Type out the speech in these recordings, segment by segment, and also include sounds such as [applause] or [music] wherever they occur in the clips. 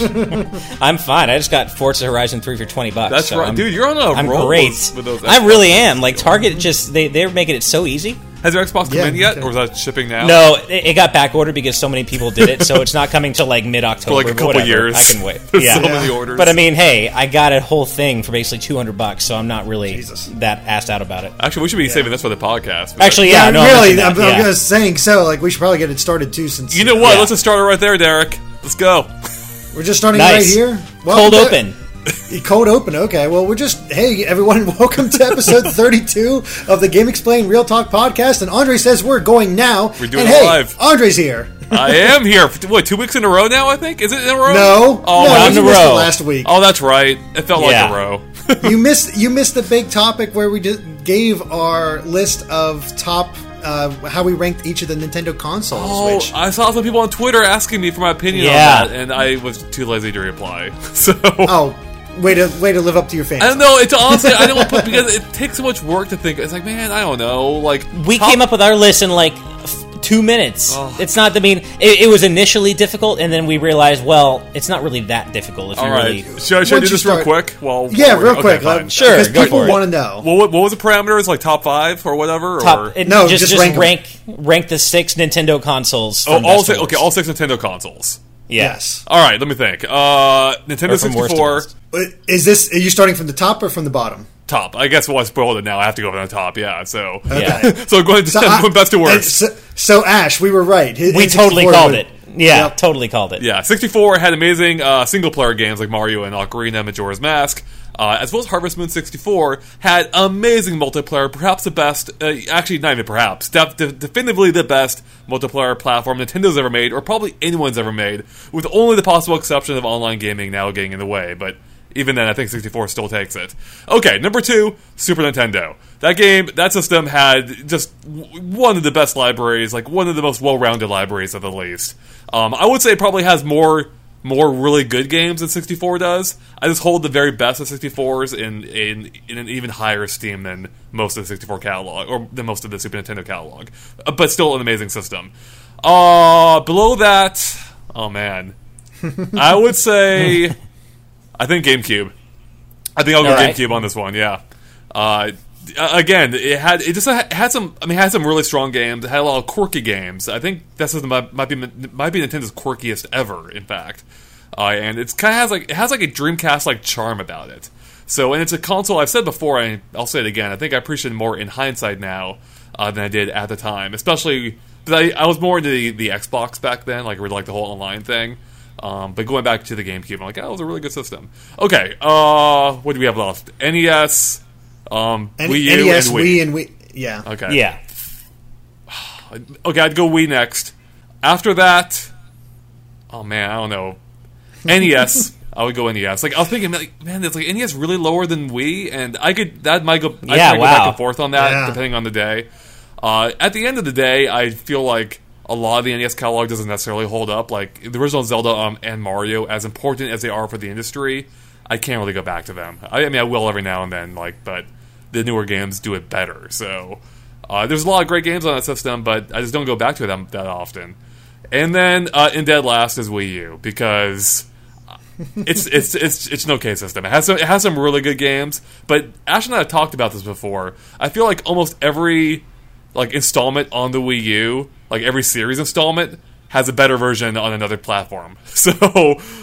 Ash? [laughs] I'm fine. I just got Forza Horizon 3 for 20 bucks. That's so right, I'm, dude. You're on a I'm roll great. with, with those. I really am. Like. Target just they they're making it so easy. Has your Xbox come Yeah, in yet, okay. or is that shipping now? No, it, it got back ordered because so many people did it, so it's not coming till like mid October. like a couple whatever. years. I can wait. [laughs] There's Yeah. so many orders. But I mean, hey, I got a whole thing for basically 200 bucks, so I'm not really Jesus. that assed out about it. actually, we should be saving this for the podcast. Actually, yeah, Yeah, no, I really. mentioned I'm, that, I'm yeah. just saying. So, like, we should probably get it started too. Since you know what? Yeah. Let's just start it right there, Derek. Let's go. We're just starting Nice. right here. Cold Welcome open. [laughs] Cold open. Okay. Well, we're just hey everyone, [laughs] welcome to episode [laughs] 32 of the GameXplain Real Talk podcast. And Andre says we're going now. We're doing and it hey, live. Andre's here. I am here. What, two weeks in a row now, I think? Is it in a row? No, Oh, no, wow. in you a row. last week. Oh, that's right. It felt Yeah. like a row. you missed you missed the big topic where we just gave our list of top uh, how we ranked each of the Nintendo consoles. Oh, which I saw some people on Twitter asking me for my opinion Yeah. on that, and I was too lazy to reply. [laughs] So oh, way to way to live up to your fans. I don't know. It's honestly I don't want to put because it takes so much work to think. It's like, man, I don't know. Like We top- came up with our list in like f- two minutes. Oh. It's not. I mean, it, it was initially difficult, and then we realized, well, it's not really that difficult if All you right, really. should, I- should I do you this real quick? Well, yeah, real we're- quick. fine. uh, Sure, because go people want to know. Well, what, what was the parameters? Like top five or whatever? Top, or? it- No, just, just just rank rank 'em. rank, the six Nintendo consoles. oh, all six, okay, all six Nintendo consoles. Yeah. Yes. All right, let me think. Uh, Nintendo Or from worst to 64. Uh, Is this? Are you starting from the top or from the bottom? Top. I guess well, I spoiled it now. I have to go from the top. Yeah, so Yeah. so going to [laughs] I- going best to uh, worst. So, so, Ash, we were right. His- We his totally called would- it. Yeah, Yep. totally called it. Yeah, 64 had amazing uh, single player games like Mario and Ocarina, and Majora's Mask, uh, as well as Harvest Moon 64 had amazing multiplayer, perhaps the best, uh, actually, not even perhaps, def- de- definitively the best multiplayer platform Nintendo's ever made, or probably anyone's ever made, with only the possible exception of online gaming now getting in the way, but even then, I think 64 still takes it. Okay, number two, Super Nintendo. That game, that system had just w- one of the best libraries, like one of the most well-rounded libraries at the least. Um, I would say it probably has more more really good games than 64 does. I just hold the very best of 64s in in, in an even higher esteem than most of the 64 catalog, or than most of the Super Nintendo catalog. Uh, but still an amazing system. Uh, below that, oh man, [laughs] I would say, I think GameCube. I think I'll go right. GameCube on this one. Yeah. Uh, again, it had it just had had some. I mean, it had some really strong games. It had a lot of quirky games. I think this is might, might be might be Nintendo's quirkiest ever. In fact, uh, and it's kind of has like it has like a Dreamcast like charm about it. So, and it's a console. I've said before, and I'll say it again. I think I appreciate it more in hindsight now uh, than I did at the time, especially because I, I was more into the, the Xbox back then, like really like the whole online thing. Um, but going back to the GameCube, I'm like, oh, it was a really good system. Okay, uh, what do we have left? NES, um, N- Wii U, NES, and Wii. Wii, and Wii. Yeah. Okay. Yeah. [sighs] Okay, I'd go Wii next. After that, oh man, I don't know. [laughs] NES. I would go NES. Like I was thinking, like, man, it's like NES really lower than Wii, and I could that might go. I Yeah, might go back and forth on that Yeah. depending on the day. Uh, at the end of the day, I feel like a lot of the NES catalog doesn't necessarily hold up. Like the original Zelda um, and Mario, as important as they are for the industry, I can't really go back to them. I, I mean, I will every now and then, like, but the newer games do it better. So uh, there's a lot of great games on that system, but I just don't go back to them that often. And then uh, in dead last is Wii U because it's [laughs] it's it's it's an okay system. It has some, it has some really good games, but Ash and I have talked about this before. I feel like almost every like installment on the Wii U, like every series installment, has a better version on another platform. [laughs] So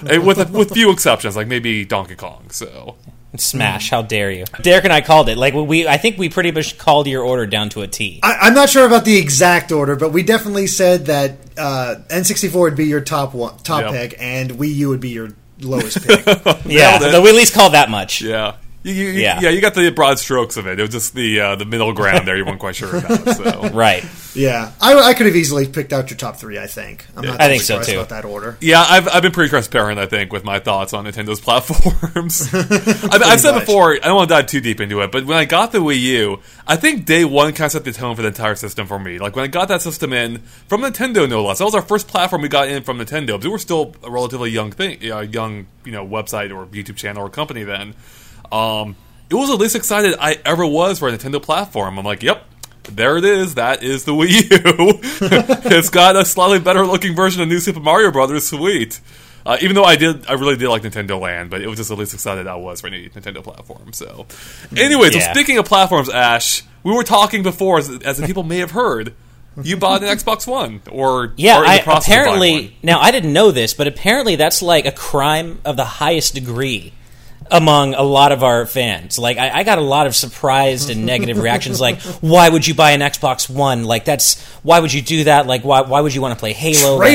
eh, with with few exceptions, like maybe Donkey Kong. So Smash! How dare you? Derek and I called it. Like we, I think we pretty much called your order down to a T. I, I'm not sure about the exact order, but we definitely said that uh, N64 would be your top one, top Yep. pick, and Wii U would be your lowest pick. [laughs] yeah, Nailed it. but we at least called that much. yeah. You, you, you- Yeah. yeah, you got the broad strokes of it. It was just the uh, the middle ground there. You weren't quite sure about. So [laughs] Right. yeah, I, I could have easily picked out your top three. I think. I'm not I think so, too. about that order. Yeah, I've, I've been pretty transparent, I think, with my thoughts on Nintendo's [laughs] platforms. [laughs] I've, I've said much. before, I don't want to dive too deep into it, but when I got the Wii U, I think day one kind of set the tone for the entire system for me. Like, when I got that system in, from Nintendo no less, that was our first platform we got in from Nintendo, because we were still a relatively young thing, uh, young, you know, website or YouTube channel or company then. Um, it was the least excited I ever was for a Nintendo platform. I'm like, yep, there it is. That is the Wii U. [laughs] it's got a slightly better looking version of New Super Mario Brothers. Sweet. Uh, even though I did, I really did like Nintendo Land, but it was just the least excited I was for any Nintendo platform. So, anyway, so speaking of platforms, Ash, we were talking before, as, as the people may have heard, you bought an Xbox One, or Yeah, are in the I, process of one. apparently. Now I didn't know this, but apparently that's like a crime of the highest degree among a lot of our fans. Like I, I got a lot of surprised and negative reactions. Like, why would you buy an Xbox One? Like that's why would you do that? Like why why would you want to play Halo? Like,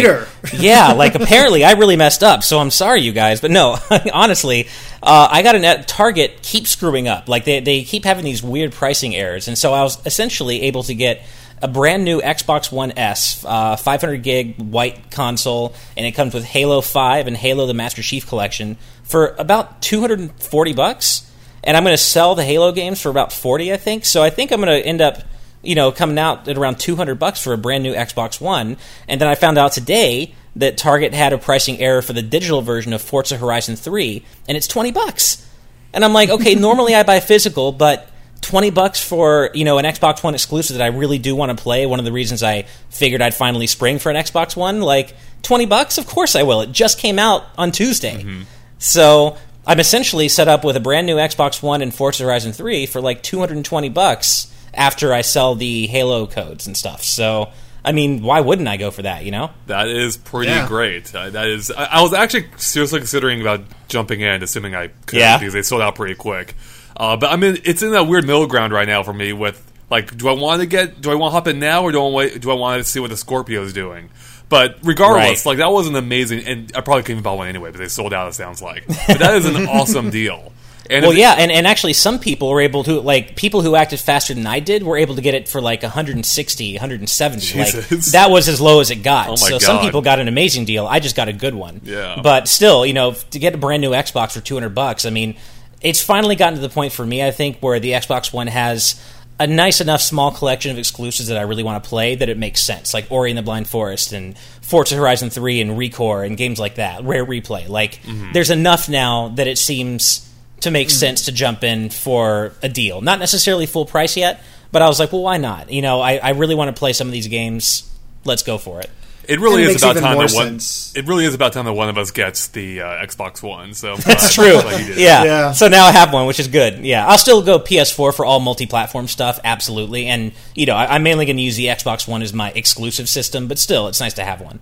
yeah, like apparently I really messed up. So I'm sorry, you guys, but no, [laughs] honestly, uh, I got an at Target keep screwing up. Like they they keep having these weird pricing errors, and so I was essentially able to get a brand new Xbox One S, uh, 500 gig white console, and it comes with Halo 5 and Halo the Master Chief Collection for about 240 bucks. And I'm going to sell the Halo games for about 40, I think. So I think I'm going to end up, you know, coming out at around 200 bucks for a brand new Xbox One. And then I found out today that Target had a pricing error for the digital version of Forza Horizon 3, and it's 20 bucks. And I'm like, okay, [laughs] normally I buy physical, but 20 bucks for, you know, an Xbox One exclusive that I really do want to play. One of the reasons I figured I'd finally spring for an Xbox One, like 20 bucks, of course I will. It just came out on Tuesday. Mm-hmm. So, I'm essentially set up with a brand new Xbox One and Forza Horizon 3 for like 220 bucks after I sell the Halo codes and stuff. So, I mean, why wouldn't I go for that, you know? That is pretty Yeah. great. Uh, that is. I, I was actually seriously considering about jumping in, assuming I could, Yeah. because they sold out pretty quick. Uh, but I mean, it's in that weird middle ground right now for me. With like, do I want to get? Do I want to hop in now, or do I wait? Do I want to see what the Scorpio is doing? But regardless, Right. like that was an amazing, and I probably couldn't even buy one anyway, but they sold out. It sounds like, but that is an [laughs] awesome deal. And Well, yeah, and, and actually, some people were able to, like, people who acted faster than I did were able to get it for like 160, 170. Jesus. Like, that was as low as it got. Oh my so some people got an amazing deal. I just got a good one. Yeah. But still, you know, to get a brand new Xbox for 200 bucks, I mean, it's finally gotten to the point for me, I think, where the Xbox One has a nice enough small collection of exclusives that I really want to play that it makes sense, like Ori and the Blind Forest and Forza Horizon 3 and Recore and games like that, Rare Replay. Like, Mm-hmm. there's enough now that it seems to make sense to jump in for a deal. Not necessarily full price yet, but I was like, well, why not? You know, I, I really want to play some of these games. Let's go for it. It really And it is makes about time that one. sense. It really is about time that one of us gets the uh, Xbox One. So [laughs] That's true. glad. Yeah. Yeah. So now I have one, which is good. Yeah. I'll still go PS4 for all multi-platform stuff, absolutely. And you know, I, I'm mainly going to use the Xbox One as my exclusive system, but still, it's nice to have one.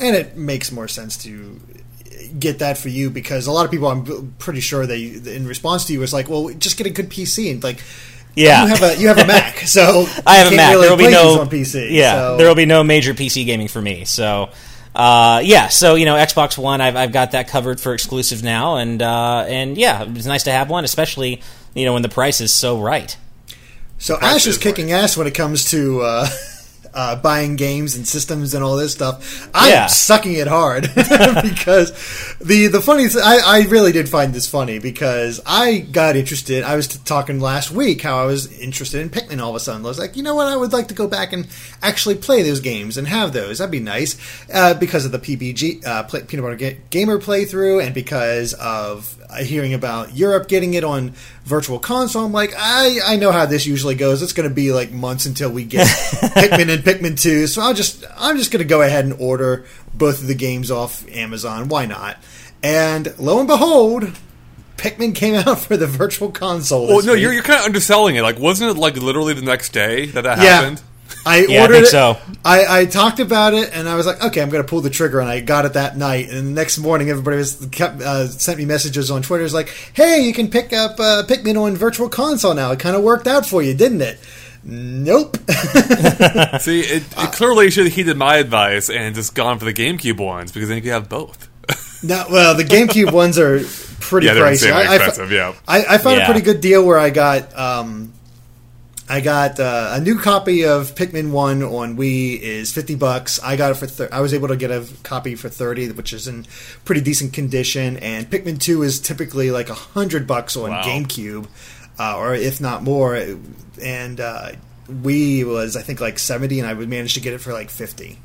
and it makes more sense to get that for you because a lot of people I'm pretty sure they in response to you was like well just get a good PC and like Yeah. you have a you have a Mac so [laughs] I have a Mac. really there will be no on PC Yeah, so- there will be no major PC gaming for me. So, uh, yeah. So you know, Xbox One, I've, I've got that covered for exclusive now, and uh, and yeah, it's nice to have one, especially you know when the price is so right. So Ash is is kicking ass when it comes to uh, [laughs] uh, buying games and systems and all this stuff. I'm Yeah. sucking it hard [laughs] because the the funny th- I, I really did find this funny because I got interested. I was t- talking last week how I was interested in Pikmin all of a sudden. I was like, you know what? I would like to go back and actually play those games and have those. That'd be nice uh, because of the PBG uh, play, Peanut Butter Ga- Gamer playthrough and because of Uh, hearing about Europe getting it on Virtual Console. I'm like, I I know how this usually goes. It's going to be like months until we get [laughs] Pikmin and Pikmin Two. So I'll just I'm just going to go ahead and order both of the games off Amazon. Why not? And lo and behold. Pikmin came [laughs] out for the Virtual Console. Well, no, week. you're, you're kind of underselling it. Like, wasn't it like literally the next day that that Yeah. happened? I Yeah, I ordered think it. so. I, I talked about it, and I was like, okay, I'm going to pull the trigger, and I got it that night. And the next morning, everybody was kept uh, sent me messages on Twitter. It's like, hey, you can pick up uh, Pikmin on Virtual Console now. It kind of worked out for you, didn't it? Nope. [laughs] See, it, it clearly should have heeded my advice and just gone for the GameCube ones because then you could have both. [laughs] no, well, the GameCube ones are pretty Yeah, pricey. insanely I, I expensive, yeah. I, I found a pretty good deal where I got. Um, I got uh, a new copy of Pikmin One on Wii is fifty bucks. I got it for thir- I was able to get a copy for thirty, which is in pretty decent condition. And Pikmin Two is typically like a hundred bucks on Wow. GameCube, uh, or if not more. And uh, Wii was I think like seventy, and I would manage to get it for like fifty.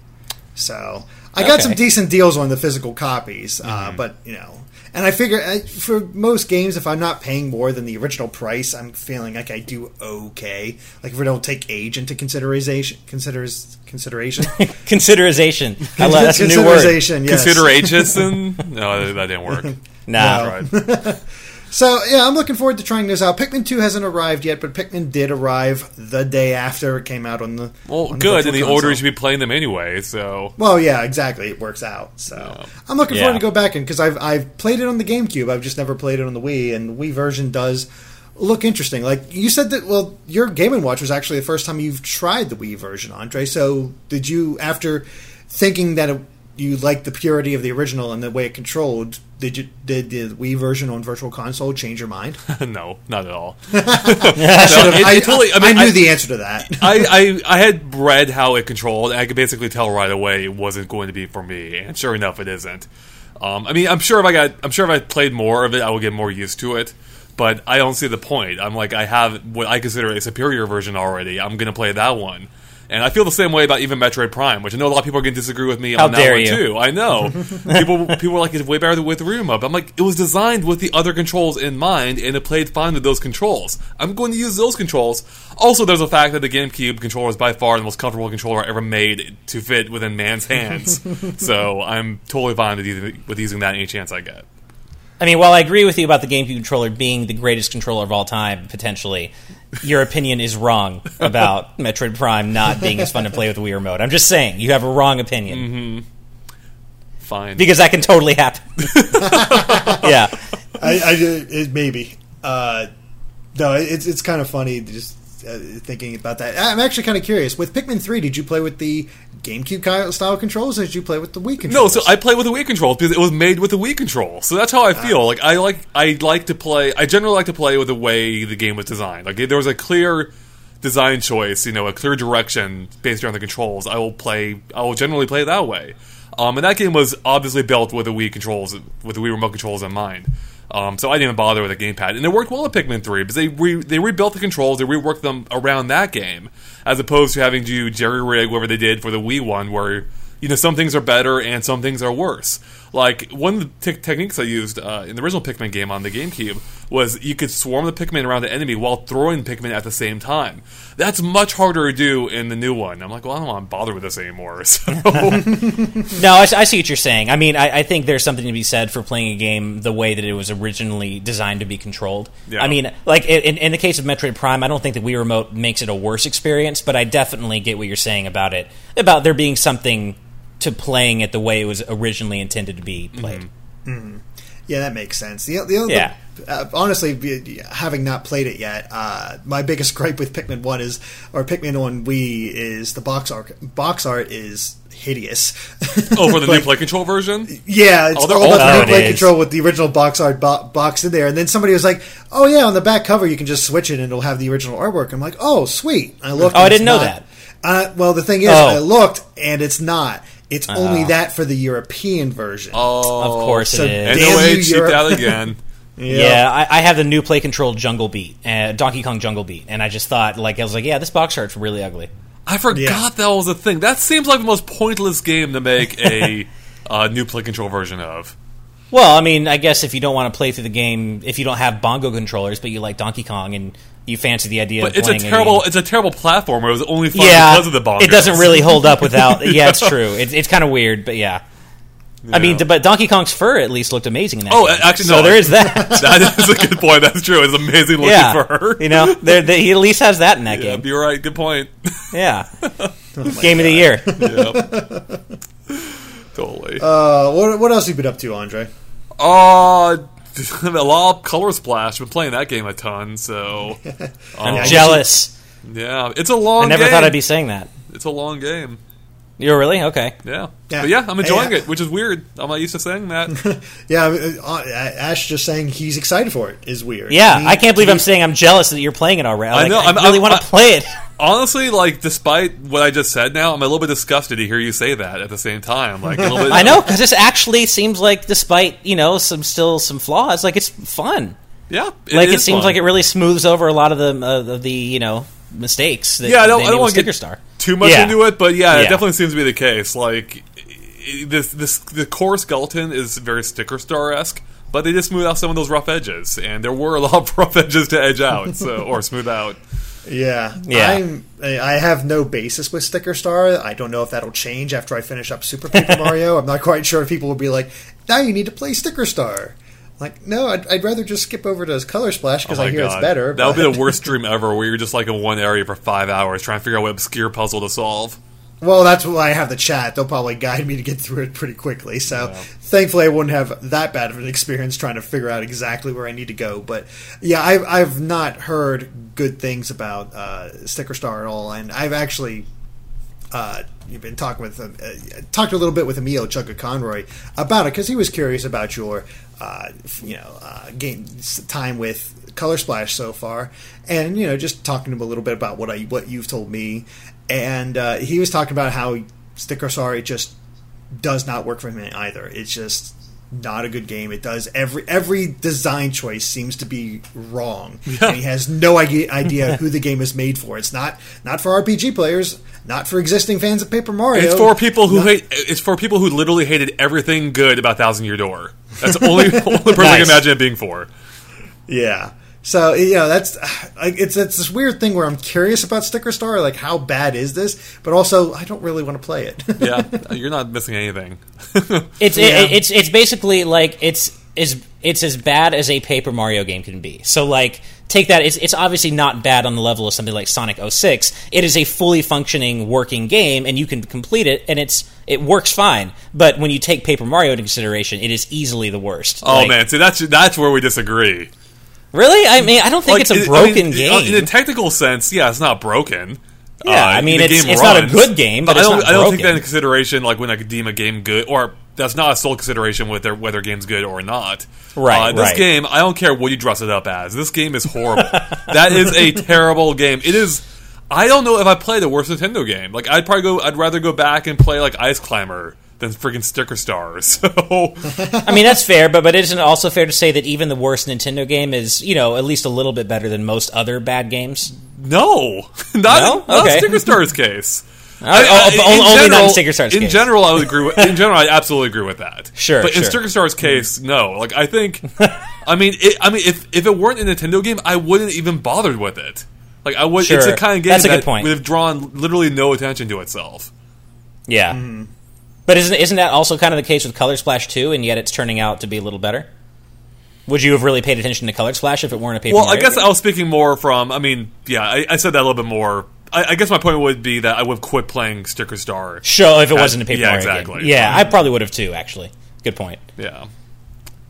So I got some decent deals on the physical copies, Mm-hmm. uh, but you know. And I figure uh, for most games, if I'm not paying more than the original price, I'm feeling like I do okay. Like if we don't take age into consideration, considers consideration, [laughs] Considerization. I love that's a new word. Considerization, yes. Consider Aegison? [laughs] No, that didn't work. [laughs] Nah. Tried. So yeah, I'm looking forward to trying this out. Pikmin 2 hasn't arrived yet, but Pikmin did arrive the day after it came out on the. Well, on good. Virtual In the order Console. you should be playing them anyway. So Well, yeah, exactly. It works out. So I'm looking Yeah. forward to go back in because I've I've played it on the GameCube. I've just never played it on the Wii, and the Wii version does look interesting. Like you said that. Well, your Game and Watch was actually the first time you've tried the Wii version, Andre. So did you after thinking that it, you like the purity of the original and the way it controlled? Did you did the Wii version on Virtual Console change your mind? [laughs] no, not at all. [laughs] I, it- it totally- I mean, knew I- the answer to that. I, [laughs] I I had read how it controlled, and I could basically tell right away it wasn't going to be for me. And sure enough, it isn't. Um, I mean, I'm sure if I got, I'm sure if I played more of it, I would get more used to it. But I don't see the point. I'm like, I have what I consider a superior version already. I'm going to play that one. And I feel the same way about even Metroid Prime, which I know a lot of people are going to disagree with me How on that one you. too. I know [laughs] people people are like it's way better with room up. I'm like it was designed with the other controls in mind, and it played fine with those controls. I'm going to use those controls. Also, there's the fact that the GameCube controller is by far the most comfortable controller ever made to fit within man's hands. [laughs] so I'm totally fine with using, with using that any chance I get. I mean, while I agree with you about the GameCube controller being the greatest controller of all time, potentially, your opinion is wrong about [laughs] Metroid Prime not being as fun to play with Wii Remote. I'm just saying, you have a wrong opinion. Mm-hmm. Fine. Because that can totally happen. [laughs] yeah. I, I it, maybe. Uh, no, it's it's kind of funny just uh, thinking about that. I'm actually kind of curious. With Pikmin Three, did you play with the GameCube style controls, or did you play with the Wii controls? No, so I play with the Wii controls because it was made with the Wii control. So that's how I feel. Like I like I like to play. I generally like to play with the way the game was designed. Like there was a clear design choice, you know, a clear direction based around the controls. I will play. I will generally play that way. Um, and that game was obviously built with the Wii controls, with the Wii remote controls in mind. Um, so I didn't even bother with a gamepad, and it worked well at Pikmin Three because they re- they rebuilt the controls, they reworked them around that game, as opposed to having to jerry rig whatever they did for the Wii one, where you know some things are better and some things are worse. Like one of the te- techniques I used uh, in the original Pikmin game on the GameCube was you could swarm the Pikmin around the enemy while throwing Pikmin at the same time. That's much harder to do in the new one. I'm like, well, I don't want to bother with this anymore. [laughs] So [laughs] No, I, I see what you're saying. I mean, I, I think there's something to be said for playing a game the way that it was originally designed to be controlled. Yeah. I mean, like in, in the case of Metroid Prime, I don't think the Wii Remote makes it a worse experience, but I definitely get what you're saying about it, about there being something to playing it the way it was originally intended to be played. Yeah, that makes sense. The, the, the, Yeah. uh, honestly, be- having not played it yet, uh, my biggest [laughs] gripe with Pikmin One is, or Pikmin on Wii is the box art. Box art is hideous. oh, for the [laughs] new play control version. Yeah, it's Oh, all all about the new play is. control with the original box art bo- box in there. And then somebody was like, "Oh yeah, on the back cover you can just switch it and it'll have the original artwork." I'm like, "Oh sweet!" I looked. Oh, I and it's didn't know not. that. Uh, well, the thing is, Oh. I looked and it's not. It's only Oh. that for the European version. Oh, Of course so it is. And Damn no way you, cheaped Europe. out [laughs] again. Yeah, I, I have the new play control Jungle Beat, uh, Donkey Kong Jungle Beat, and I just thought, like, I was like, yeah, this box art's really ugly. I forgot Yeah. that was a thing. That seems like the most pointless game to make a [laughs] uh, new play control version of. Well, I mean, I guess if you don't want to play through the game, if you don't have bongo controllers, but you like Donkey Kong and you fancy the idea But of it's a terrible, game- it's a terrible platformer. It was only fun yeah, because of the bongos. it doesn't really hold up without. [laughs] yeah, it's true. It, it's kind of weird, but yeah. I mean, but Donkey Kong's fur at least looked amazing in that. Oh, game. actually, so no. there is that. [laughs] that is a good point. That's true. It's amazing looking yeah, for her. you know, there, there- he at least has that in that Yeah, game. you're right. Good point. Yeah, [laughs] game of the year. yep. totally. Uh, what, what else have you been up to, Andre? Uh, a lot of color splash. I've Been playing that game a ton. So, [laughs] I'm um, jealous. yeah, it's a long. I never game. thought I'd be saying that. It's a long game. You're really okay. Yeah. Yeah. But yeah, I'm enjoying Yeah. it, which is weird. I'm not used to saying that. [laughs] Yeah, uh, Ash just saying he's excited for it is weird. Yeah, He- I can't believe he- I'm saying I'm jealous that you're playing it already. I know, I I'm- really I'm- want to play it. [laughs] Honestly, like, despite what I just said now, I'm a little bit disgusted to hear you say that at the same time. Like, a little bit. [laughs] I know because this actually seems like, despite you know some still some flaws, like it's fun. Yeah. like it seems fun. like it really smooths over a lot of the uh, of the you know mistakes. That Yeah, I don't, I don't want to Sticker get Star. Too much Yeah. into it, but yeah, it definitely seems to be the case. Like, this, this, the core skeleton is very sticker star esque. but they just smooth out some of those rough edges, and there were a [laughs] lot of rough edges to edge out, so or [laughs] smooth out. Yeah, Yeah. I'm, I have no basis with Sticker Star. I don't know if that'll change after I finish up Super Paper [laughs] Mario. I'm not quite sure if people will be like, "Now you need to play Sticker Star." Like, no, I'd, I'd rather just skip over to Color Splash because Oh I hear it's better. That would be the worst dream [laughs] ever, where you're just like in one area for five hours trying to figure out what obscure puzzle to solve. Well, that's why I have the chat. They'll probably guide me to get through it pretty quickly. So, thankfully, I wouldn't have that bad of an experience trying to figure out exactly where I need to go. But yeah, I've, I've not heard good things about uh, Sticker Star at all, and I've actually uh, you've been talking with uh, talked a little bit with Emilio Chugga Conroy about it because he was curious about your uh, you know uh, game time with Color Splash so far, and you know just talking to him a little bit about what I what you've told me, and uh, he was talking about how Sticker it just does not work for him either. It's just not a good game. It does every every design choice seems to be wrong. [laughs] And he has no idea, idea who the game is made for. It's not not for RPG players, not for existing fans of Paper Mario. It's for people who not- hate. It's for people who literally hated everything good about Thousand Year Door. That's the only [laughs] only person I can imagine it being for. Yeah. So you know that's [sighs] like it's it's this weird thing where I'm curious about Sticker Star, like how bad is this? But also I don't really want to play it. [laughs] Yeah, you're not missing anything. [laughs] It's Yeah. it, it's it's basically like it's is it's as bad as a Paper Mario game can be. So like take that it's it's obviously not bad on the level of something like Sonic 06. It is a fully functioning working game and you can complete it and it's it works fine. But when you take Paper Mario into consideration, it is easily the worst. Oh Like, man, see that's that's where we disagree. Really? I mean, I don't think it's a it- I broken mean, game. In a technical sense, yeah, it's not broken. Uh, Yeah, I mean, the it's- it's not a good game, but I don't. I don't take that into consideration, like when I could deem a game good, or that's not a sole consideration with whether a game's good or not. Right, Uh, this right. game, I don't care what you dress it up as. This game is horrible. that is a [laughs] terrible game. It is. I don't know if I played a worse Nintendo game. Like I'd probably go. I'd rather go back and play like Ice Climber than freaking Sticker Star. [laughs] So I mean, that's fair, but but isn't it also fair to say that even the worst Nintendo game is, you know, at least a little bit better than most other bad games? No, [laughs] not, No? not Okay. Sticker Star's case. [laughs] oh, oh, in only not in general- Sticker Star's In case. general, I would agree. With, in general, I absolutely agree with that. Sure, but in. Sticker Star's case, no. Like I think, I mean, it, I mean, if if it weren't a Nintendo game, I wouldn't even bothered with it. Like I would. It's Sure. a kind of game That's a good point. would have drawn literally no attention to itself. Yeah. Mm-hmm. But isn't isn't that also kind of the case with Color Splash 2 and yet it's turning out to be a little better? Would you have really paid attention to Color Splash if it weren't a paper Well, I guess game? I was speaking more from. I mean, yeah, I, I said that a little bit more. I, I guess my point would be that I would have quit playing Sticker Star. Sure, if it wasn't a paper yeah, Mario exactly. game. Yeah, I probably would have too, actually. Good point. Yeah.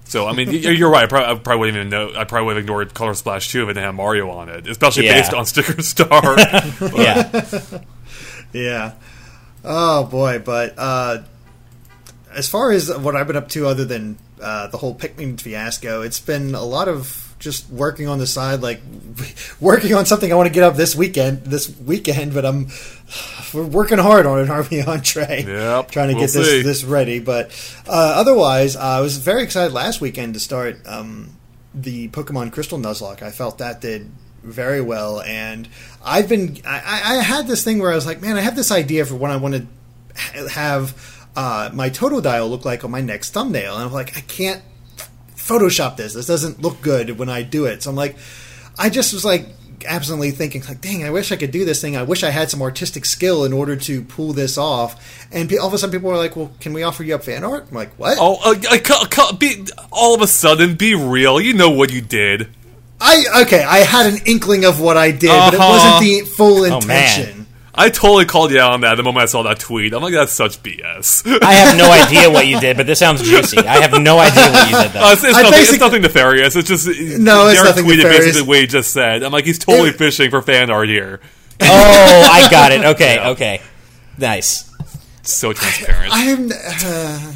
So I mean, you're right. I probably, I probably wouldn't even know. I probably would have ignored Color Splash 2 if it didn't have Mario on it, especially Yeah. based on Sticker Star. [laughs] [laughs] Yeah. Yeah. Oh boy, but uh, as far as what I've been up to, other than uh, the whole Pikmin fiasco, it's been a lot of just working on the side, like [laughs] working on something I want to get up this weekend. This weekend, but I'm [sighs] we're working hard on an Army entree. Yep, trying to we'll get this see. this ready. But uh, otherwise, uh, I was very excited last weekend to start um, the Pokemon Crystal Nuzlocke. I felt that did very well, and I've been I, I had this thing where I was like, man, I have this idea for when I want to have uh, my dial look like on my next thumbnail, and I'm like, I can't Photoshop this. This doesn't look good when I do it. So I'm like, I just was like absolutely thinking like, dang, I wish I could do this thing. I wish I had some artistic skill in order to pull this off. And all of a sudden, people were like, well, can we offer you up fan art? I'm like, what? oh, uh, uh, be, all of a sudden, be real. You know what you did. I okay, I had an inkling of what I did, but it Uh-huh. wasn't the full man. intention. I totally called you out on that the moment I saw that tweet. I'm like, that's such BS. I have no [laughs] idea what you did, but this sounds juicy. I have no idea what you did, though. Uh, it's, it's nothing, it's nothing nefarious. It's just No, it's Derek nothing tweeted nefarious. basically what he just said. I'm like, he's totally It- fishing for fan art here. oh, I got it. [laughs] Okay, Yeah. okay. Nice. So transparent. I'm uh,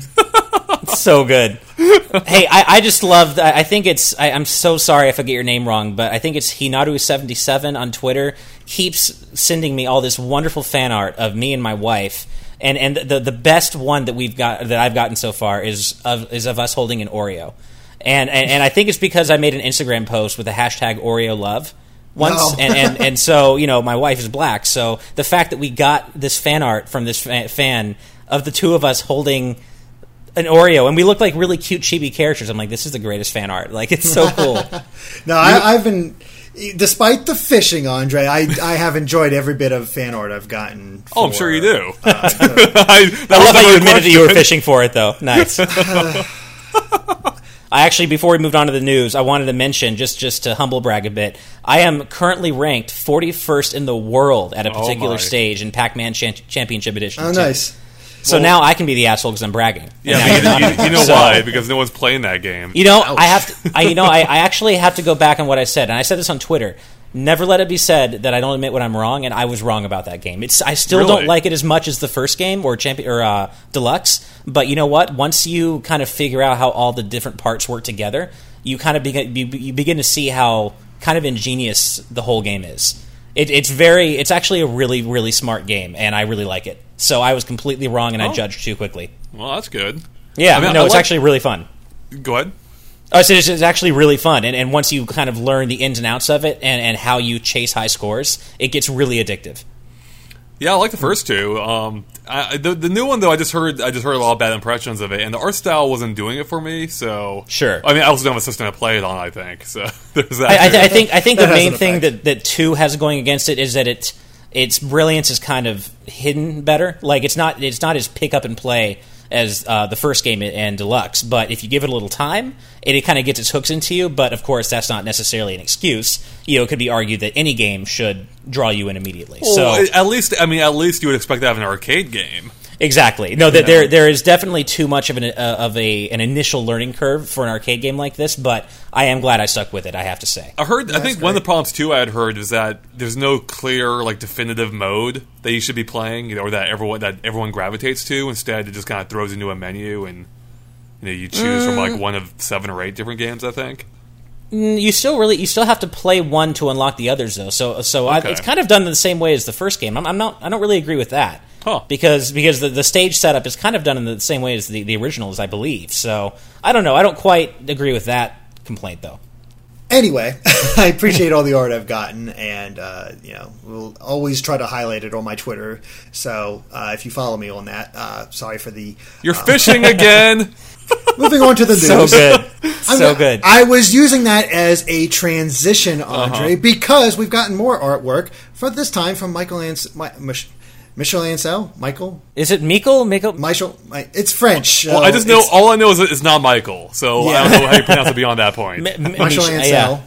so good. hey, I, I just love. I, I think it's. I, I'm so sorry if I get your name wrong, but I think it's Hinaru77 on Twitter. Keeps sending me all this wonderful fan art of me and my wife, and and the the best one that we've got that I've gotten so far is of is of us holding an Oreo, and and, and I think it's because I made an Instagram post with the hashtag Oreo love. Once Oh. and, and and so you know my wife is black, so the fact that we got this fan art from this fan of the two of us holding an Oreo, and we look like really cute chibi characters. I'm like, this is the greatest fan art. Like, it's so [laughs] cool. No, I, I've been. Despite the fishing, Andre, I, I have enjoyed every bit of fan art I've gotten. Oh, I'm sure you do. uh, [laughs] the- I, that I love was how you the admitted that you were fishing for it, though. Nice. [laughs] I actually, before we moved on to the news, I wanted to mention just just to humble brag a bit. I am currently ranked 41st in the world at a Oh, particular my. stage in Pac-Man Chan- Championship Edition. oh, 2. nice. So Well- now I can be the asshole because I'm bragging. Yeah, And now but you're you, not. you, you know [laughs] So- why? Because no one's playing that game. You know, Ouch. I have to. I, you know, I, I actually have to go back on what I said, and I said this on Twitter. Never let it be said that I don't admit when I'm wrong, and I was wrong about that game. It's I still Really? don't like it as much as the first game or champion or uh, deluxe. But you know what? Once you kind of figure out how all the different parts work together, you kind of begin you, you begin to see how kind of ingenious the whole game is. It, it's very. It's actually a really really smart game, and I really like it. So I was completely wrong, and I Oh. judged too quickly. Well, that's good. Yeah, I mean, no, I it's like- actually really fun. Go ahead. Oh, so it's, it's actually really fun, and, and once you kind of learn the ins and outs of it and, and how you chase high scores, it gets really addictive. Yeah, I like the first two. Um, I, the the new one though, I just heard I just heard a lot of bad impressions of it, and the art style wasn't doing it for me. So Sure. I mean, I also don't have a system to play it on. I think so. [laughs] There's that. I, I, too. I think I think the main thing that, that two has going against it is that it its brilliance is kind of hidden better. Like it's not it's not as pick up and play as uh, the first game and deluxe. But if you give it a little time, it, it kind of gets its hooks into you. But of course, that's not necessarily an excuse. You know, it could be argued that any game should draw you in immediately. Well, so at least I mean, at least you would expect to have an arcade game. Exactly. No, that there there is definitely too much of an uh, of a an initial learning curve for an arcade game like this, but I am glad I stuck with it. I have to say. I heard. I That's think one of the problems too I had heard is that there's no clear like definitive mode that you should be playing, you know, or that everyone that everyone gravitates to. Instead, it just kind of throws into a menu and you know you choose from Mm. like one of seven or eight different games. I think. Mm, You still really you still have to play one to unlock the others though. So so I, Okay. it's kind of done in the same way as the first game. I'm, I'm not I don't really agree with that. Huh. Because because the, the stage setup is kind of done in the same way as the, the originals, I believe. So I don't know. I don't quite agree with that complaint though. Anyway, [laughs] I appreciate all the art I've gotten, and uh, you know, we'll always try to highlight it on my Twitter. So uh, if you follow me on that, uh, sorry for the. You're fishing again. [laughs] Moving on to the news. So good. [laughs] I'm so not- good. I was using that as a transition, uh-huh. Andre, because we've gotten more artwork for this time from Michael Ans- Mi- Mich- Michel Ancel. Michael, Is it Mikkel? Mikkel? Michel. Mi- It's French. Well, I just know all I know is it's not Michael, so I don't know how you pronounce it beyond that point. [laughs] Mi- Mi- [laughs] Michel Mich- Ancel. yeah.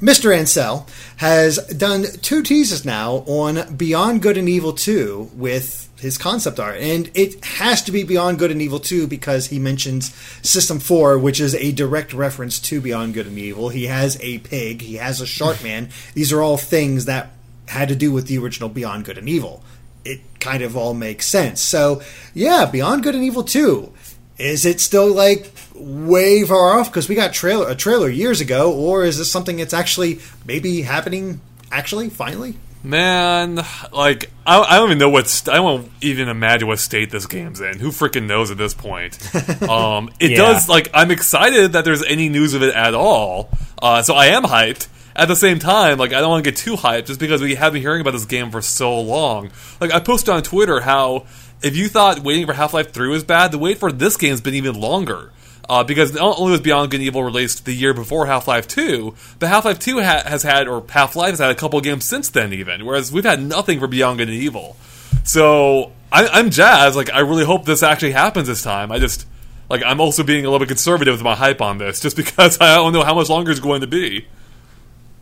Mr. Ancel has done two teases now on Beyond Good and Evil 2 with his concept art. And it has to be Beyond Good and Evil 2 because he mentions System 4, which is a direct reference to Beyond Good and Evil. He has a pig, he has a shark [laughs] man. These are all things that had to do with the original Beyond Good and Evil. It kind of all makes sense. So, yeah, Beyond Good and Evil 2. Is it still like way far off because we got trailer a trailer years ago, or is this something that's actually maybe happening? Actually, finally, Man, like I, I don't even know what st- I don't even imagine what state this game's in. Who freaking knows at this point? [laughs] Um, it Yeah. does like I'm excited that there's any news of it at all. Uh, so I am hyped. At the same time, like I don't want to get too hyped just because we have been hearing about this game for so long. Like I posted on Twitter how if you thought waiting for Half Life Three was bad, the wait for this game's been even longer. Uh, because not only was Beyond Good and Evil released the year before Half Life 2, but Half Life 2 ha- has had, or Half Life has had a couple games since then, even. Whereas we've had nothing for Beyond Good and Evil. So I- I'm jazzed. Like, I really hope this actually happens this time. I just, like, I'm also being a little bit conservative with my hype on this, just [laughs] because I don't know how much longer it's going to be.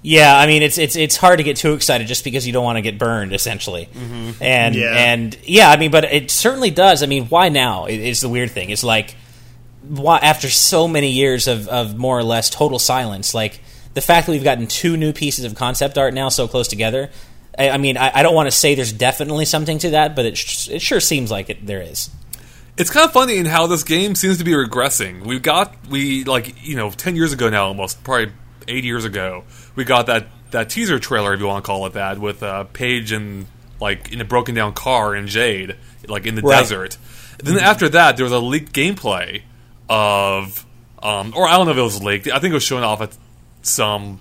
Yeah, I mean it's it's it's hard to get too excited just because you don't want to get burned, essentially. And Yeah. and yeah, I mean, but it certainly does. I mean, why now? It- Is the weird thing. It's like why after so many years of of more or less total silence, like the fact that we've gotten two new pieces of concept art now so close together. I, I mean, I, I don't want to say there's definitely something to that, but it sh- it sure seems like it there is. It's kind of funny in how this game seems to be regressing. We got we like you know ten years ago now, almost probably eight years ago, we got that that teaser trailer, if you want to call it that, with uh, Pey'j and like in a broken down car and Jade, like in the Right. desert. Then after that, there was a leaked gameplay of, um, or I don't know if it was leaked. I think it was showing off at some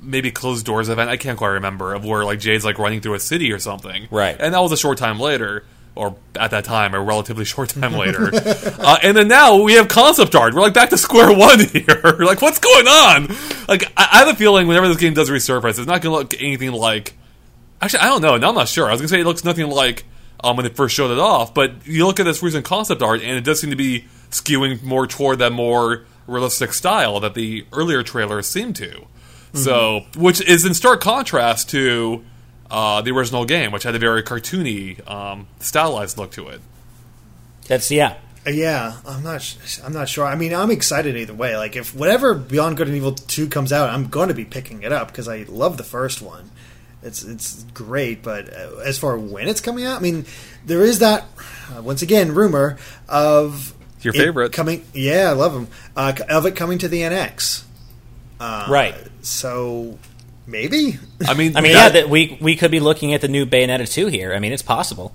maybe closed doors event. I can't quite remember of where like Jade's like running through a city or something. Right. And that was a short time later. or at that time, a relatively [laughs] short time [laughs] later. uh, and then now we have concept art. We're like back to square one [laughs] here. like, what's going on? Like, I, I have a feeling whenever this game does resurface, it's not going to look anything like. Actually, I don't know. Now I'm not sure. I was going to say it looks nothing like um, when they first showed it off, but you look at this recent concept art, and it does seem to be skewing more toward that more realistic style that the earlier trailers seemed to. Mm-hmm. So, which is in stark contrast to uh, the original game, which had a very cartoony, um, stylized look to it. That's yeah. Yeah, I'm not. I'm not sure. I mean, I'm excited either way. Like, if whatever Beyond Good and Evil two comes out, I'm going to be picking it up because I love the first one. It's it's great, but uh, as far when it's coming out, I mean, there is that uh, once again rumor of your favorite coming. Yeah, I love them. Uh, of it coming to the NX. Uh, right. So maybe. I mean, [laughs] I mean, that, yeah, that we we could be looking at the new Bayonetta two here. I mean, it's possible.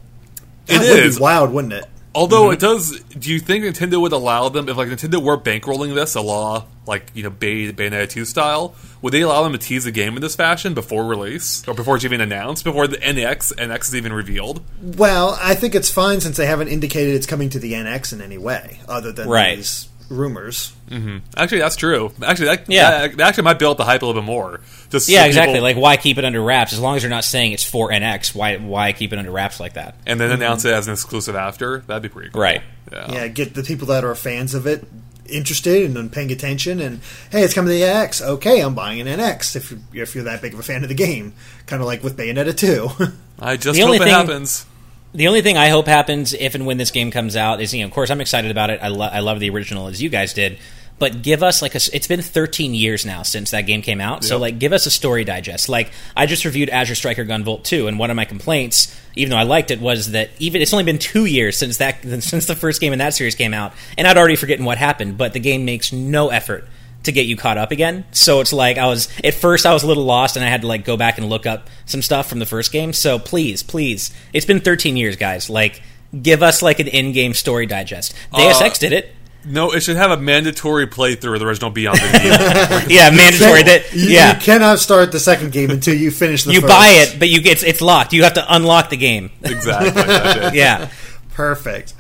It that is. wild, wouldn't it? Although mm-hmm. it does, do you think Nintendo would allow them if like Nintendo were bankrolling this a law like you know Bay, Bayonetta two style? Would they allow them to tease a game in this fashion before release or before it's even announced, before the NX NX is even revealed? Well, I think it's fine since they haven't indicated it's coming to the NX in any way, other than right. these rumors. Mm-hmm. Actually, that's true. Actually, that, yeah, that, actually might build the hype a little bit more. Just yeah, so exactly. People, like, why keep it under wraps? As long as you're not saying it's for NX, why why keep it under wraps like that? And then mm-hmm. announce it as an exclusive after. That'd be pretty cool. Right. Yeah. yeah. Get the people that are fans of it interested and paying attention. And hey, it's coming to the NX. Okay, I'm buying an NX if you're, if you're that big of a fan of the game. Kind of like with Bayonetta 2. [laughs] I just the hope it thing, happens the only thing I hope happens if and when this game comes out is, you know, of course, I'm excited about it. I, lo- I love the original as you guys did, but give us like a. It's been 13 years now since that game came out, yep. so like give us a story digest. Like I just reviewed Azure Striker Gunvolt 2, and one of my complaints, even though I liked it, was that even it's only been two years since that [laughs] since the first game in that series came out, and I'd already forgotten what happened. But the game makes no effort to get you caught up again. So it's like I was at first I was a little lost and I had to like go back and look up some stuff from the first game. So please, please, it's been 13 years, guys. Like give us like an in-game story digest. Deus uh, Ex did it. No, it should have a mandatory playthrough of the original Beyond the Game. [laughs] yeah, mandatory. That you, yeah, you cannot start the second game until you finish the. you first. buy it, but you it's it's locked. You have to unlock the game. Exactly. [laughs] yeah. Perfect.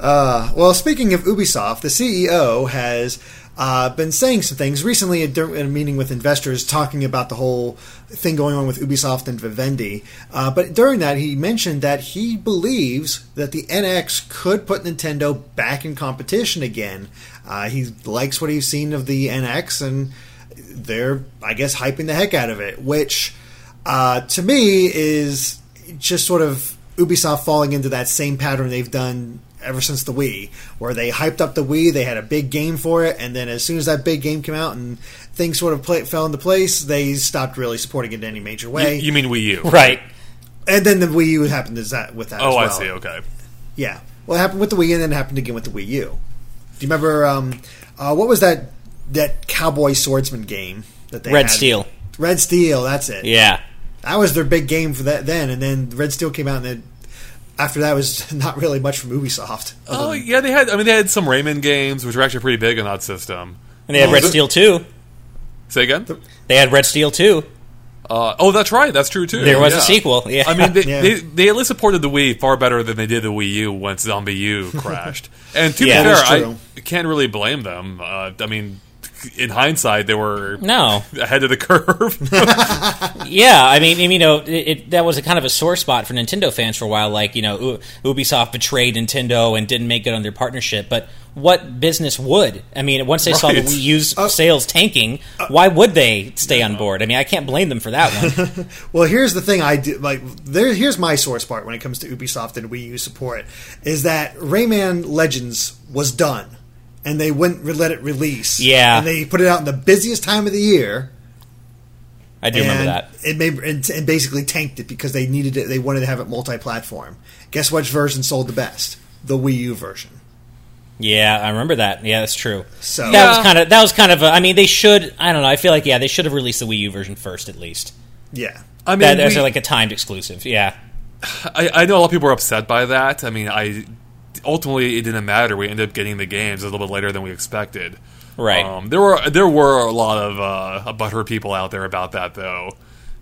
Uh, well, speaking of Ubisoft, the CEO has uh, been saying some things recently in a meeting with investors, talking about the whole thing going on with Ubisoft and Vivendi. Uh, but during that, he mentioned that he believes that the NX could put Nintendo back in competition again. Uh, he likes what he's seen of the NX, and they're, I guess, hyping the heck out of it, which uh, to me is just sort of Ubisoft falling into that same pattern they've done ever since the Wii, where they hyped up the Wii, they had a big game for it, and then as soon as that big game came out and things sort of play, fell into place, they stopped really supporting it in any major way. You, you mean Wii U, right? And then the Wii U happened is that with that. Oh, well. I see. Okay. Yeah, well, it happened with the Wii, and then it happened again with the Wii U. Do you remember um, uh, what was that that cowboy swordsman game that they Red had? Steel? Red Steel, that's it. Yeah, that was their big game for that then, and then Red Steel came out and then after that was [laughs] not really much from Ubisoft. Oh yeah, they had. I mean, they had some Rayman games, which were actually pretty big on that system. And they had Red Steel 2. Say again. They had Red Steel 2. Uh, oh, that's right. That's true too. There was yeah. a sequel. Yeah. I mean, they, [laughs] yeah. they, they, at least supported the Wii far better than they did the Wii U once ZombiU [laughs] crashed. And to yeah, be fair, I can't really blame them. Uh, I mean, in hindsight, they were no [laughs] ahead of the curve. [laughs] yeah, I mean, you know, it, it, that was a kind of a sore spot for Nintendo fans for a while. Like, you know, Ubisoft betrayed Nintendo and didn't make it on their partnership. But what business would? I mean, once they right. saw the Wii U's uh, sales tanking, uh, why would they stay on board? I mean, I can't blame them for that one. [laughs] well, here's the thing: I do like there. Here's my sore spot when it comes to Ubisoft and Wii U support: is that Rayman Legends was done and they wouldn't let it release. Yeah, and they put it out in the busiest time of the year. I do remember that. It made and, and, basically tanked it because they needed it. They wanted to have it multi-platform. Guess which version sold the best? The Wii U version. Yeah, I remember that. Yeah, that's true. So that yeah. was kind of that was kind of. A, I mean, they should. I don't know. I feel like yeah, they should have released the Wii U version first at least. Yeah, I mean, that, was like a timed exclusive. Yeah, I, I know a lot of people are upset by that. I mean, I ultimately it didn't matter. We ended up getting the games a little bit later than we expected. Right. Um, there were there were a lot of uh, butthurt people out there about that though,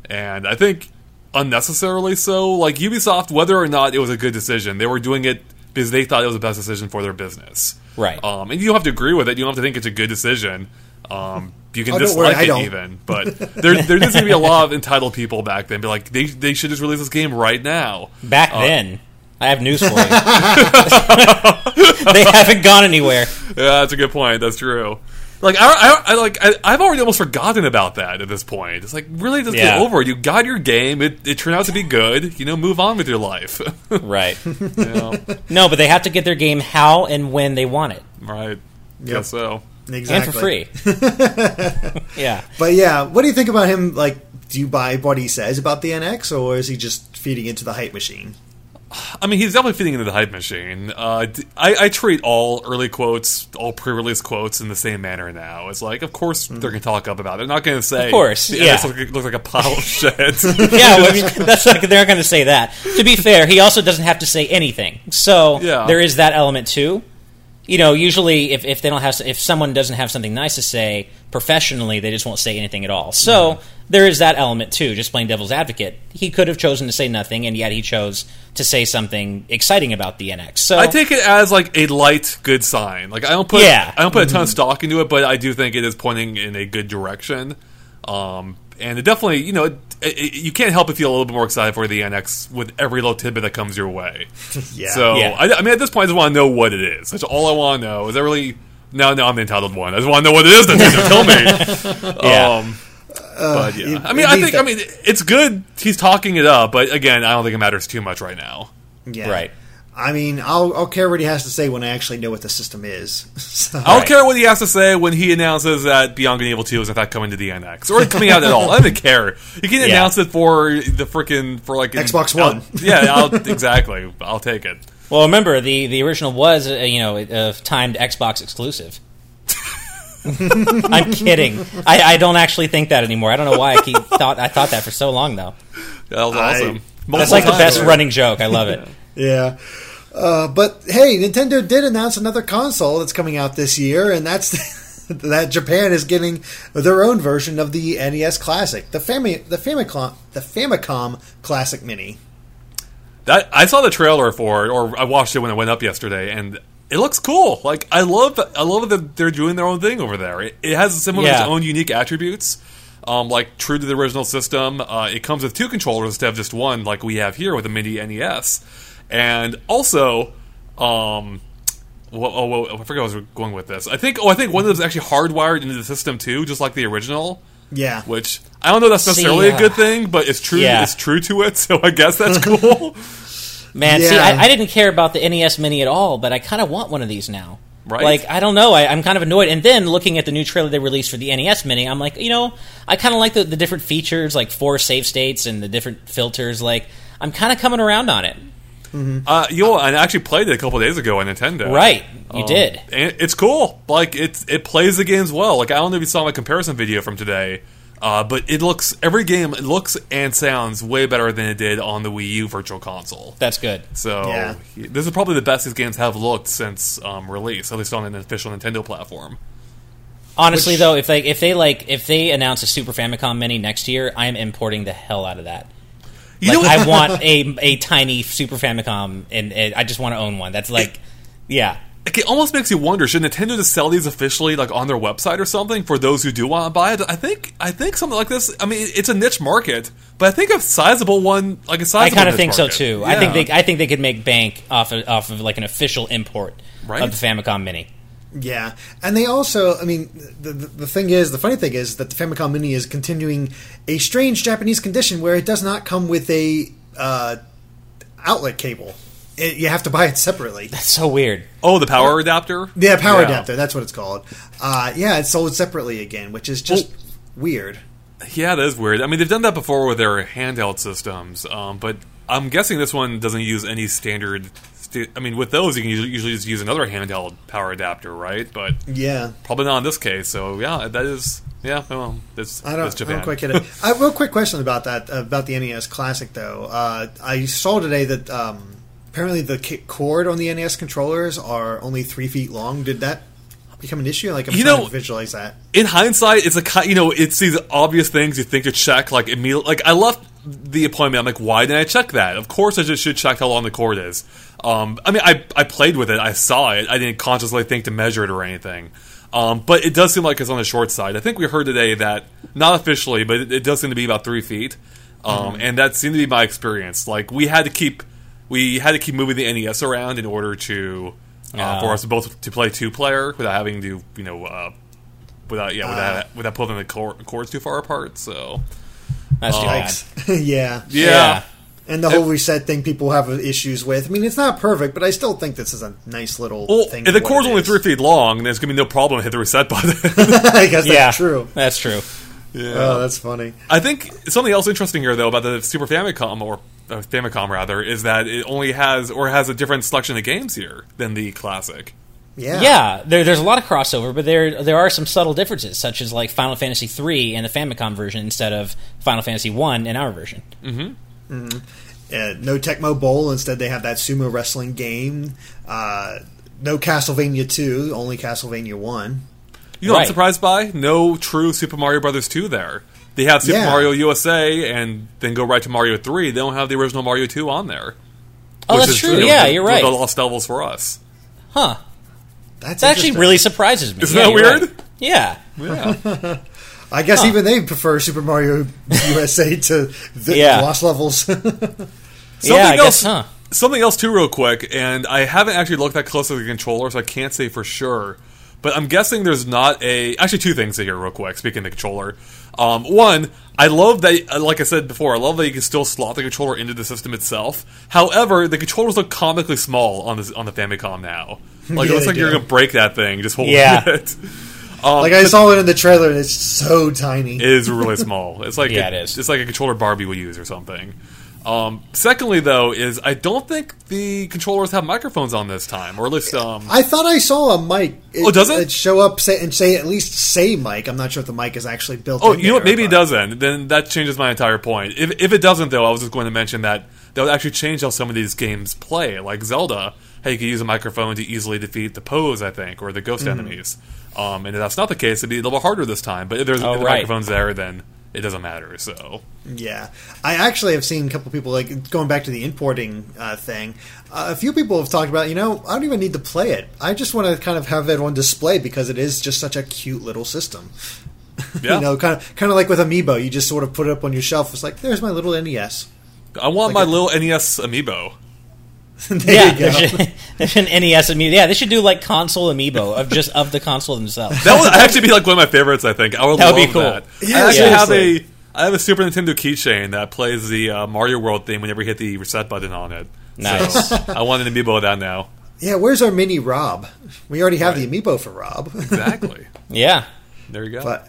and I think unnecessarily so. Like Ubisoft, whether or not it was a good decision, they were doing it because they thought it was the best decision for their business. Right. Um, and you don't have to agree with it. You don't have to think it's a good decision. Um, you can Oh, don't dislike worry, it even, but [laughs] there there needs to be a lot of entitled people back then. Be like, they they should just release this game right now. Back Uh, then, I have news for you. [laughs] they haven't gone anywhere. Yeah, that's a good point. That's true. Like I, I, I like I, I've already almost forgotten about that at this point. It's like really just Yeah. get over it. You got your game. It, it turned out to be good. You know, move on with your life. [laughs] Right. you know? No, but they have to get their game how and when they want it, Right. Yep. Guess so. Exactly. and for free. [laughs] yeah. But yeah, what do you think about him? Like, do you buy what he says about the NX, or is he just feeding into the hype machine? I mean, he's definitely fitting into the hype machine. Uh, I, I treat all early quotes, all pre-release quotes, in the same manner now. It's like, of course, they're going to talk up about it. They're not going to say, Of course, "The yeah. Look, looks like a pile of [laughs] shit." Yeah, well, I mean, that's not, they're not going to say that. To be fair, he also doesn't have to say anything, so Yeah. there is that element too. You know, usually if, if they don't have if someone doesn't have something nice to say professionally, they just won't say anything at all. So there is that element too. Just playing devil's advocate, he could have chosen to say nothing, and yet he chose to say something exciting about the NX. So I take it as like a light, good sign. Like I don't put, Yeah. I don't put a ton of stock into it, but I do think it is pointing in a good direction. Um, and it definitely, you know, it, it, you can't help but feel a little bit more excited for the NX with every little tidbit that comes your way. [laughs] Yeah. So Yeah. I, I mean, at this point, I just want to know what it is. That's all I want to know. Is that really? No, no, I'm the entitled one. I just want to know what it is. Nintendo, tell me. [laughs] Yeah. Um, but yeah, it- I mean, I needs think, I mean, it's good. He's talking it up, but again, I don't think it matters too much right now. yeah. right. I mean, I'll, I'll care what he has to say when I actually know what the system is. [laughs] So, I don't Right. care what he has to say when he announces that Beyond Good and Evil 2 is in fact coming to the NX or coming out at all. I don't care. He can [laughs] Yeah. announce it for the freaking for like an- Xbox I'll- One. [laughs] yeah, I'll, exactly. I'll take it. Well, remember the the original was uh, you know a timed Xbox exclusive. [laughs] I'm kidding. I, I don't actually think that anymore. I don't know why I keep thought I thought that for so long though. That was I- awesome. That's Multiple like the times. best running joke. I love it. [laughs] yeah. Uh, but hey, Nintendo did announce another console that's coming out this year, and that's [laughs] that Japan is getting their own version of the NES Classic, the Fami- the Famicom, the Famicom Classic Mini. That I saw the trailer for it, or I watched it when it went up yesterday, and it looks cool. Like I love, I love that they're doing their own thing over there. It, it has some of its own unique attributes, um, like true to the original system. Uh, it comes with two controllers instead of just one, like we have here with the mini NES, and also, um, well, oh, well, I forgot I was going with this. I think, oh, I think one of them is actually hardwired into the system too, just like the original. Yeah, Which I don't know that's See, necessarily uh, a good thing, but it's true. Yeah. It's true to it, so I guess that's [laughs] cool. Man, see, I, I didn't care about the NES Mini at all, but I kind of want one of these now. Right. Like, I don't know. I, I'm kind of annoyed. And then looking at the new trailer they released for the NES Mini, I'm like, you know, I kind of like the, the different features, like four save states and the different filters. Like, I'm kind of coming around on it. Uh, you know, I actually played it a couple days ago on Nintendo. Right. You Um, did. and it's cool. Like it, it plays the games well. Like I don't know if you saw my comparison video from today, uh, but it looks every game it looks and sounds way better than it did on the Wii U Virtual Console. That's good. So Yeah. this is probably the best these games have looked since um, release, at least on an official Nintendo platform. Honestly, Which- though, if they if they like if they announce a Super Famicom Mini next year, I am importing the hell out of that. You like, know, I want [laughs] a a tiny Super Famicom, and, and I just want to own one. That's like, yeah, Like, it almost makes you wonder: should Nintendo just sell these officially, like on their website or something, for those who do want to buy it? I think, I think something like this. I mean, it's a niche market, but I think a sizable one, like a sizable. I kind of niche think so market. too. I think they I think they could make bank off of, off of like an official import Right. of the Famicom Mini. Yeah, and they also, I mean, the, the the thing is, the funny thing is that the Famicom Mini is continuing a strange Japanese condition where it does not come with a uh, outlet cable. It, you have to buy it separately. That's so weird. Oh, the power adapter. Yeah, power Yeah. adapter. That's what it's called. Uh, yeah, it's sold separately again, which is just weird. Yeah, that is weird. I mean, they've done that before with their handheld systems, um, but I'm guessing this one doesn't use any standard. St- I mean, with those, you can usually, usually just use another handheld power adapter, right? But Yeah, probably not in this case. So yeah, that is yeah. Well, that's I don't, that's I Japan. don't quite get it. [laughs] uh, real quick question about that about the NES Classic though. Uh, I saw today that um, apparently the cord on the NES controllers are only three feet long. Did that become an issue? Like I'm You know- to visualize that. in hindsight, it's a you know it's these obvious things you think to check like immediately. Like I left the appointment, I'm like, why didn't I check that? Of course, I just should check how long the cord is. Um, I mean, I I played with it, I saw it, I didn't consciously think to measure it or anything. Um, but it does seem like it's on the short side. I think we heard today that not officially, but it, it does seem to be about three feet, um, and that seemed to be my experience. Like we had to keep we had to keep moving the NES around in order to uh, Yeah. for us both to play two player without having to you know uh, without yeah without without pulling the cor- cords too far apart. So That's too bad. Yikes. [laughs] yeah. yeah. And the whole reset thing people have issues with. I mean, it's not perfect, but I still think this is a nice little Well, thing. if the for what cord's only three feet long, there's gonna be no problem to hit the reset button. [laughs] I guess that's Yeah, true. That's true. Oh, that's funny. I think something else interesting here, though, about the Super Famicom or uh, Famicom rather, is that it only has or has a different selection of games here than the classic. Yeah. Yeah, there, there's a lot of crossover, but there there are some subtle differences, such as like Final Fantasy III and the Famicom version instead of Final Fantasy One in our version. Uh, no Tecmo Bowl. Instead, they have that sumo wrestling game. Uh, no Castlevania 2, only Castlevania 1. You know, what I'm surprised by no true Super Mario Brothers 2 there. They have Super Yeah. Mario USA and then go right to Mario 3. They don't have the original Mario 2 on there. Oh, that's is, true. you know, yeah, the- you're right. The lost levels for us. Huh? That's That actually really surprises me. Isn't Yeah, that weird? right. Yeah. Yeah. [laughs] I guess Huh. even they prefer Super Mario [laughs] USA to the Yeah. Lost Levels. [laughs] Something Yeah, I else, guess, huh. Something else too, real quick, and I haven't actually looked that close at the controller, so I can't say for sure. But I'm guessing there's not a. Actually, two things here, real quick. Speaking of the controller, um, one, I love that. uh, Like I said before, I love that you can still slot the controller into the system itself. However, the controllers look comically small on the on the Famicom now. [laughs] Like it looks they like you're gonna break that thing just holding Yeah. [laughs] it. Um, like I saw it in the trailer, and it's so tiny. it is really small. It's like Yeah, a, it is. It's like a controller Barbie would use or something. Um, secondly, though, is I don't think the controllers have microphones on this time, or at least um, I thought I saw a mic. Oh, does it? show up say, and say at least say mic? I'm not sure if the mic is actually built. Oh, in you know what? there, Maybe it doesn't. Then that changes my entire point. If, if it doesn't, though, I was just going to mention that that would actually change how some of these games play. Like Zelda, how you can use a microphone to easily defeat the pose, I think, or the ghost Mm-hmm. enemies. Um, and if that's not the case, it'd be a little harder this time. But if there's Oh, if the right. microphone's there, then it doesn't matter. So Yeah, I actually have seen a couple people like going back to the importing uh, thing. Uh, a few people have talked about, you know, I don't even need to play it. I just want to kind of have it on display because it is just such a cute little system. [laughs] yeah, You know, kind of kind of like with Amiibo, you just sort of put it up on your shelf. It's like, there's my little NES. I want like my a- little NES amiibo. [laughs] there yeah, you go. there should- there's an [laughs] NES amiibo. Yeah, they should do like console amiibo of just of the console themselves. That would actually be like one of my favorites. I think I would That love would be cool. that. Yeah, I actually have seriously. a I have a Super Nintendo keychain that plays the uh, Mario World theme whenever you hit the reset button on it. Nice. So, I want an amiibo of that now. Yeah, where's our mini Rob? We already have Right. the Amiibo for Rob. [laughs] Exactly. yeah. there you go. But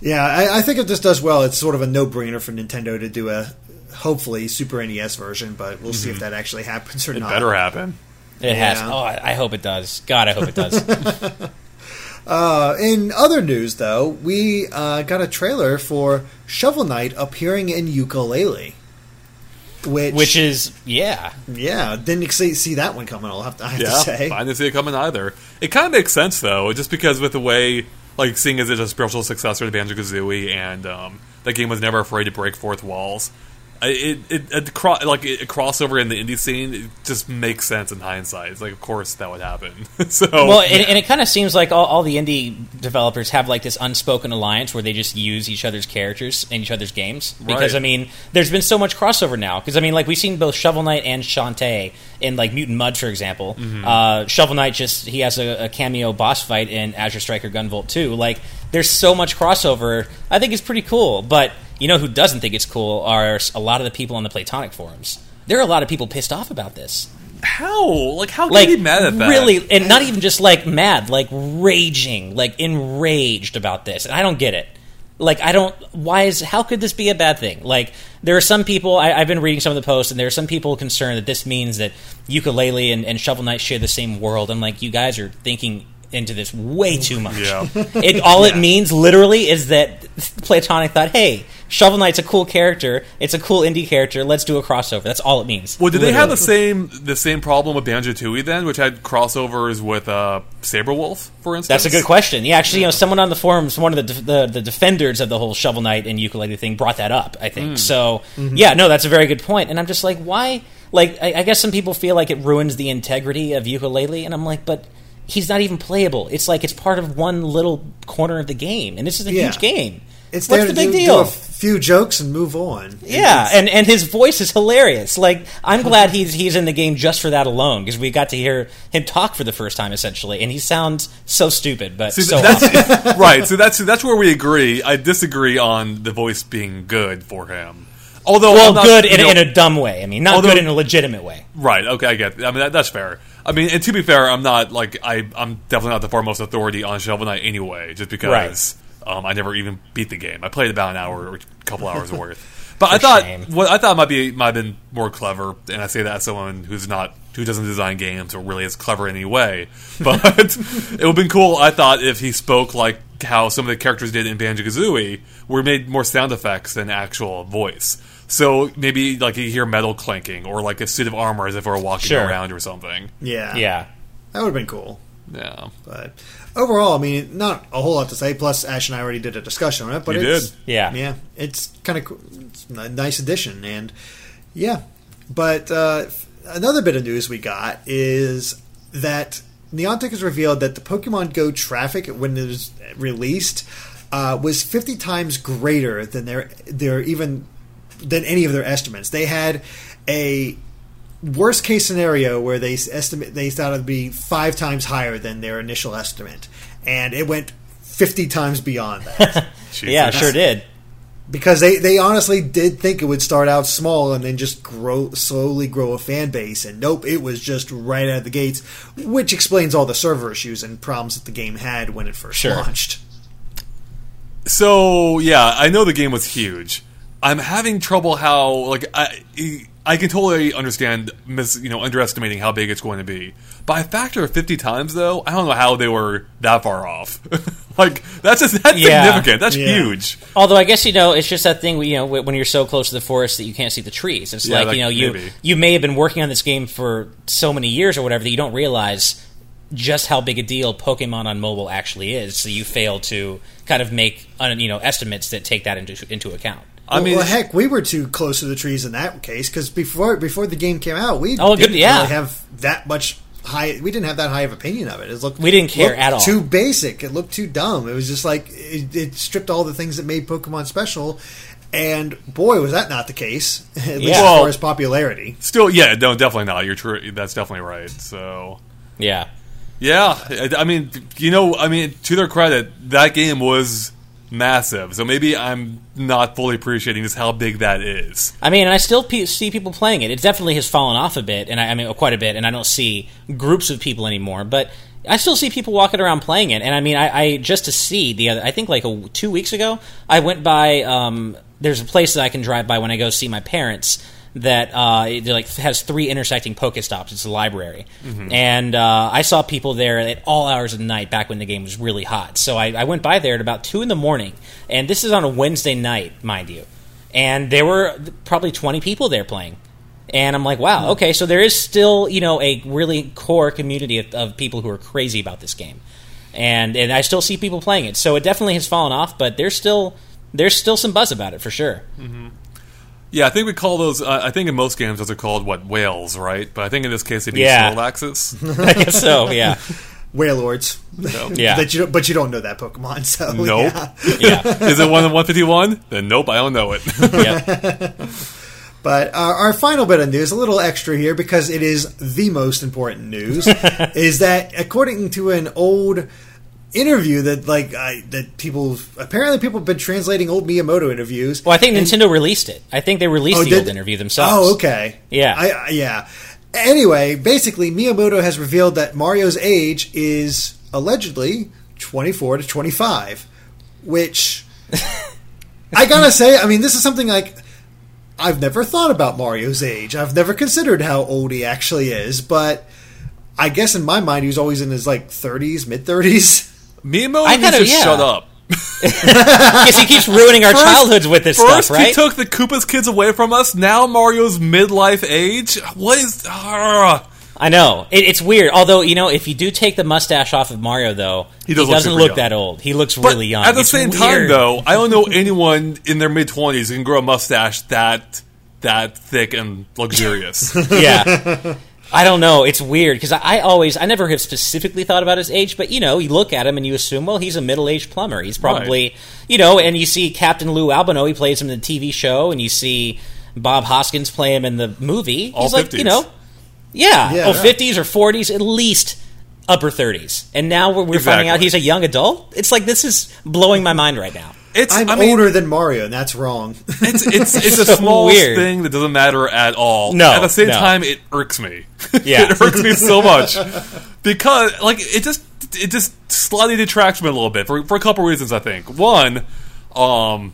yeah, I, I think if this does well, it's sort of a no-brainer for Nintendo to do a hopefully Super NES version. But we'll see if that actually happens or Mm-hmm. it not. better happen. It has. Oh, I, I hope it does. God, I hope it does. [laughs] Uh, in other news, though, we uh, got a trailer for Shovel Knight appearing in Yooka-Laylee. Which, Which is yeah. yeah, didn't see, see that one coming. I'll have to, I have Yeah, to say. I didn't see it coming either. It kind of makes sense though, just because with the way, like, seeing as it's a spiritual successor to Banjo Kazooie, and um, that game was never afraid to break fourth walls. It it, it cro- like a crossover in the indie scene it just makes sense in hindsight. It's like, of course, that would happen. [laughs] so Well, and, and it kind of seems like all, all the indie developers have like this unspoken alliance where they just use each other's characters in each other's games. Because Right. I mean, there's been so much crossover now. Because I mean, like we've seen both Shovel Knight and Shantae in like Mutant Mudds, for example. Uh, Shovel Knight just he has a, a cameo boss fight in Azure Striker Gunvolt 2. Like, there's so much crossover. I think it's pretty cool. But you know who doesn't think it's cool are a lot of the people on the Playtonic forums. There are a lot of people pissed off about this how like how can like you be mad at that? really and not even just like mad like raging like enraged about this and i don't get it like i don't why is how could this be a bad thing like there are some people I, i've been reading some of the posts and there are some people concerned that this means that Yooka-Laylee and, and shovel knight share the same world i'm like you guys are thinking into this way too much. Yeah. [laughs] It all it means literally is that Playtonic thought, "Hey, Shovel Knight's a cool character. It's a cool indie character. Let's do a crossover." That's all it means. Well, did they have the same the same problem with Banjo Tooie then, which had crossovers with uh, Sabre Wulf, for instance? That's a good question. Yeah, actually, you know, someone on the forums, one of the, the the defenders of the whole Shovel Knight and Yooka-Laylee thing, brought that up. I think so. Mm-hmm. Yeah, no, that's a very good point. And I'm just like, why? Like, I, I guess some people feel like it ruins the integrity of Yooka-Laylee, and I'm like, but he's not even playable. It's like it's part of one little corner of the game, and this is a Yeah. huge game. It's What's there the big do, deal? do a few jokes and move on. Yeah, It's- and, and his voice is hilarious. Like I'm [laughs] glad he's he's in the game just for that alone because we got to hear him talk for the first time essentially, and he sounds so stupid, but See, so that's awesome. [laughs] right. So that's that's where we agree. I disagree on the voice being good for him. Although well, not- good in, know- in a dumb way. I mean, not Although- good in a legitimate way. Right. Okay, I get. It. I mean, that, that's fair. I mean, and to be fair, I'm not like I. I'm definitely not the foremost authority on Shovel Knight anyway, just because um, I never even beat the game. I played about an hour or a couple hours [laughs] worth. But I thought shame. what I thought might be might have been more clever, and I say that as someone who's not who doesn't design games or really is clever in any way. [laughs] But it would have been cool. I thought if he spoke like how some of the characters did in Banjo Kazooie, where he made more sound effects than actual voice. So maybe like you hear metal clanking or like a suit of armor as if we're walking Sure. around or something. yeah, Yeah. that would have been cool. Yeah. But overall, I mean, not a whole lot to say. Plus, Ash and I already did a discussion on it. But You it's, did. Yeah. yeah, it's kind of cool. It's a nice addition, and yeah. But uh, another bit of news we got is that Niantic has revealed that the Pokemon Go traffic when it was released uh, was 50 times greater than their their even than any of their estimates. They had a worst case scenario where they estimate they thought it'd be five times higher than their initial estimate, and it went 50 times beyond that. [laughs] Yeah, Jesus. sure did. because they, they honestly did think it would start out small and then just grow slowly grow a fan base and nope it was just right out of the gates which explains all the server issues and problems that the game had when it first Sure. launched So yeah, I know the game was huge. I'm having trouble how like I I can totally understand mis, you know underestimating how big it's going to be. By a factor of 50 times though, I don't know how they were that far off. [laughs] like that's just, that's Yeah. significant. That's Yeah. huge. Although I guess you know it's just that thing you know when you're so close to the forest that you can't see the trees. It's Yeah, like like, you know you maybe. you may have been working on this game for so many years or whatever that you don't realize just how big a deal Pokemon on mobile actually is. So you fail to kind of make you know estimates that take that into into account. I well, mean, well, heck we were too close to the trees in that case because before before the game came out we Oh, didn't yeah. really have that much high we didn't have that high of opinion of it it looked We didn't care at all. too basic it looked too dumb it was just like it, it stripped all the things that made Pokemon special and boy was that not the case [laughs] at least Yeah. as Well- far as popularity still yeah, no, definitely not. You're true. That's definitely right. So Yeah. yeah, I, I mean, you know, I mean, to their credit, that game was massive. So maybe I'm not fully appreciating just how big that is. I mean, and I still pe- see people playing it. It definitely has fallen off a bit, and I, I mean, quite a bit. And I don't see groups of people anymore, but I still see people walking around playing it. And I mean, I, I just to see the other. I think like a, two weeks ago, I went by. Um, there's a place that I can drive by when I go see my parents. That uh, it like has three intersecting Pokestops. It's a library, and uh, I saw people there at all hours of the night back when the game was really hot. So I, I went by there at about two in the morning, and this is on a Wednesday night, mind you. And there were probably 20 people there playing. And i'm like wow okay so there is still you know a really core community of, of people who are crazy about this game. And and i still see people playing it. So it definitely has fallen off but there's still there's still some buzz about it for sure Yeah, I think we call those. Uh, I think in most games those are called what whales, right? But I think in this case they need Yeah. Snorlaxes. [laughs] i guess so yeah [laughs] Wailords. [laughs] Yeah. that you don't, but you don't know that Pokemon, so Nope. yeah. yeah Is it one one fifty one? Then nope, I don't know it. yeah But our, our final bit of news, a little extra here because it is the most important news, is that according to an old interview that like I, that people apparently people have been translating old Miyamoto interviews. well i think nintendo released it i think they oh, released Oh, the old interview themselves Oh, okay. Yeah. I, I- yeah. Anyway, basically, Miyamoto has revealed that Mario's age is allegedly 24 to 25, which [laughs] I gotta say, I mean, this is something like I've never thought about Mario's age. I've never considered how old he actually is, but I guess in my mind he was always in his like 30s, mid 30s. Miyamoto I to yeah. shut up. [laughs] Because he keeps ruining our First- childhoods with this stuff, right? he took the Koopa's kids away from us. Now Mario's midlife age. What is? ah. I know it, it's weird. Although you know, if you do take the mustache off of Mario, though, He does look doesn't look young. that old. He looks But really young. At the It's same time, though, I don't know anyone in their mid twenties can grow a mustache that that thick and luxurious. [laughs] yeah. [laughs] I don't know. It's weird because I, I always, I never have specifically thought about his age, but you know, you look at him and you assume, well, he's a middle-aged plumber. He's probably, you know, and you see Captain Lou Albano, he plays him in the TV show, and you see Bob Hoskins play him in the movie. All he's like, you know, yeah, Yeah, oh, right. 50s or 40s, at least upper 30s. And now we're, we're finding out he's a young adult. It's like this is blowing my mind right now. It's I'm I mean, older than Mario, and that's wrong. [laughs] It's it's it's a So small weird. thing that doesn't matter at all. No, At the same no. time, it irks me. [laughs] Yeah. it irks me so much because like it just it just slightly detracts me a little bit for for a couple reasons. I think one, um.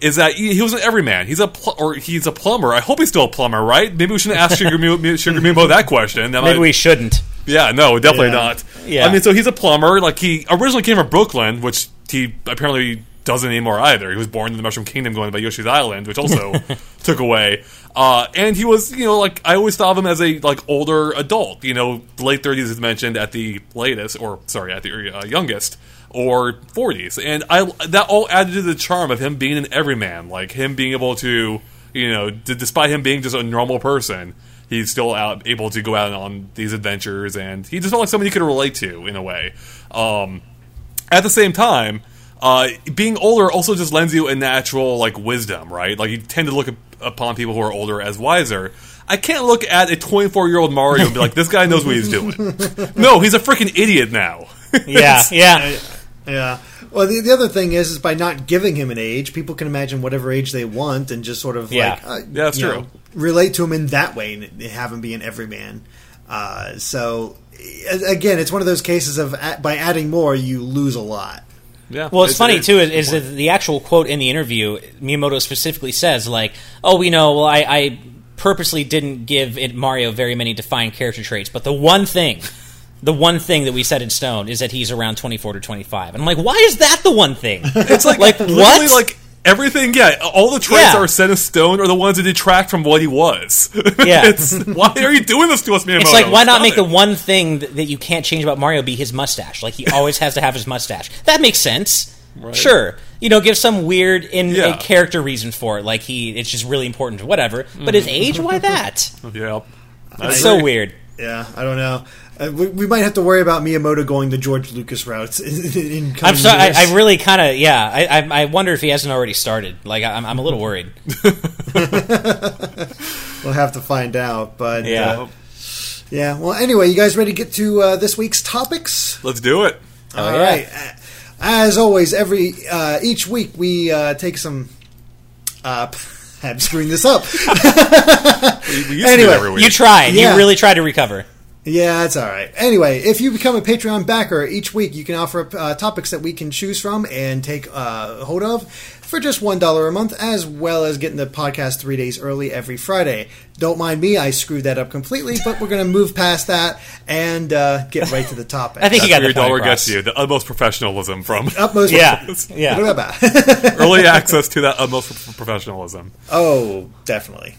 Is that he, he was an everyman? He's a pl- or he's a plumber. I hope he's still a plumber, right? Maybe we shouldn't ask Sugar, Mu- [laughs] Sugar Mimo that question. That Maybe might- we shouldn't. yeah, no, definitely Yeah. not. Yeah. I mean, so he's a plumber. Like he originally came from Brooklyn, which he apparently doesn't anymore either. He was born in the Mushroom Kingdom, going by Yoshi's Island, which also [laughs] took away. Uh, and he was, you know, like I always thought of him as a like older adult. You know, late thirties is mentioned at the latest, or sorry, at the uh, youngest. Or 40s, and I that all added to the charm of him being an everyman, like him being able to, you know, d- despite him being just a normal person, he's still out able to go out on these adventures and he just felt like someone you could relate to in a way um, at the same time uh, being older also just lends you a natural like wisdom right like you tend to look up- upon people who are older as wiser I can't look at a 24 year old Mario and be like, this guy knows what he's doing. [laughs] no, he's a freaking idiot now. [laughs] Yeah, yeah. Yeah. Well, the, the other thing is, is by not giving him an age, people can imagine whatever age they want and just sort of Yeah. like, uh, Yeah, that's true. know, relate to him in that way and have him be an everyman. Uh, so again, it's one of those cases of a- by adding more, you lose a lot. Yeah. Well, it's, funny it- too is, that the actual quote in the interview, Miyamoto specifically says like, "Oh, we know. Well, I, I purposely didn't give it Mario very many defined character traits, but the one thing, the one thing that we set in stone is that he's around twenty four to twenty five. And I'm like, why is that the one thing? It's like, like what? Like everything, yeah. All the traits Yeah. that are set in stone are the ones that detract from what he was. [laughs] Yeah. it's, why are you doing this to us, Miyamoto? It's like why not make the one thing that, that you can't change about Mario be his mustache? Like he always has to have his mustache. That makes sense. Sure, you know, give some weird in Yeah. a character reason for it. Like he, it's just really important to whatever. But his mm. age, why that? [laughs] Yeah. I It's so weird. Yeah, I don't know. Uh, we, we might have to worry about Miyamoto going the George Lucas routes [laughs] in, in I'm sorry. I, I really kind of yeah. I, I I wonder if he hasn't already started. Like I, I'm I'm a little worried. [laughs] [laughs] we'll have to find out. But Yeah. uh, yeah. Well, anyway, you guys ready to get to uh, this week's topics? Let's do it. Oh, All yeah. right. Uh, As always, every uh, each week we uh, take some. Uh, I'm screwing this up. We, we used to do Anyway, it every week. You tried. Yeah. You really tried to recover. Yeah, that's all right. Anyway, if you become a Patreon backer, each week you can offer uh, topics that we can choose from and take uh, hold of for just $1 a month, as well as getting the podcast three days early every Friday. Don't mind me, I screwed that up completely, but we're going to move past that and uh, get right to the topic. [laughs] I think That's you got your point dollar across. gets you. The utmost professionalism from [laughs] Utmost Yeah, yeah. yeah. [laughs] early access to that utmost professionalism. oh, definitely.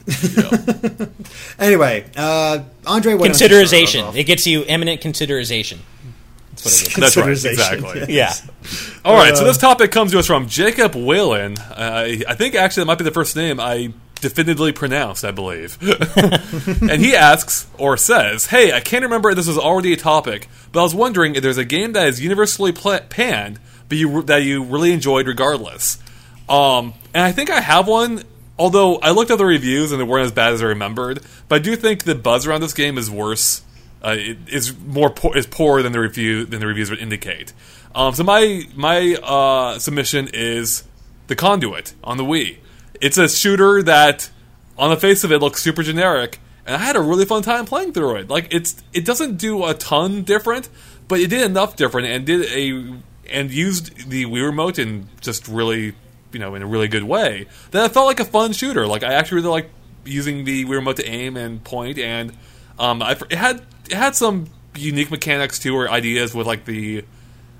anyway, uh, Andre, what Considerization. It gets you eminent considerization. That's what it is. That's right. Exactly. [laughs] Yeah. [laughs] All right, so this topic comes to us from Jacob Whalen. Uh, I think actually that might be the first name I definitively pronounced, I believe. [laughs] and he asks, or says, Hey, I can't remember if this was already a topic, but I was wondering if there's a game that is universally pla panned, but you, that you really enjoyed regardless. Um, and I think I have one, although I looked at the reviews and they weren't as bad as I remembered, but I do think the buzz around this game is worse uh, more poor, is poorer than the review than the reviews would indicate. Um, so my my uh, submission is the Conduit on the Wii. It's a shooter that, on the face of it, looks super generic, and I had a really fun time playing through it. Like it's it doesn't do a ton different, but it did enough different and did a and used the Wii remote in just really you know in a really good way. That it felt like a fun shooter. Like I actually really like using the Wii remote to aim and point, and um, I, it had it had some unique mechanics too, or ideas with like the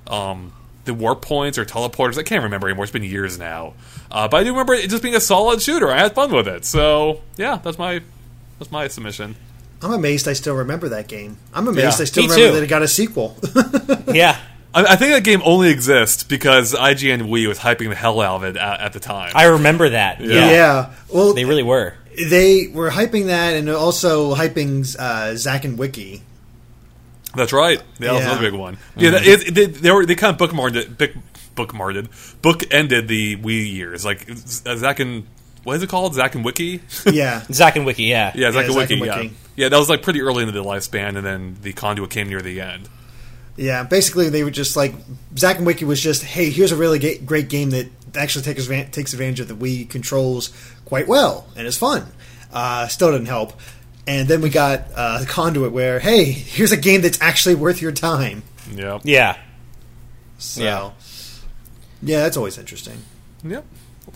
um, the warp points or teleporters. I can't remember anymore. It's been years now, uh, but I do remember it just being a solid shooter. I had fun with it. So yeah, that's my that's my submission. I'm amazed I still remember that game. I'm amazed Yeah. I still Me remember too. that it got a sequel. [laughs] Yeah, I, I think that game only exists because IGN Wii was hyping the hell out of it at, at the time. I remember that. Yeah, yeah. Well, they really were. They were hyping that and also hyping uh, Zack and Wiki. That's right. That was Yeah. another big one. Yeah, that- it, it, they, they were they kind of bookmarked it. Book, bookmarked, book ended the Wii years. Like Zack and what is it called? Zack and Wiki. Yeah. [laughs] Zack and Wiki. Yeah, yeah, Zack Yeah, and Zack Wiki. and Yeah, Wiki. yeah. That was like pretty early into the lifespan, and then the conduit came near the end. Yeah, basically they were just like Zack and Wiki was just, hey, here's a really ga- great game that actually takes takes advantage of the Wii controls quite well and is fun. Uh, still didn't help. And then we got uh, Conduit, where hey, here's a game that's actually worth your time. Yeah. yeah. So, Yeah. yeah, that's always interesting. Yep.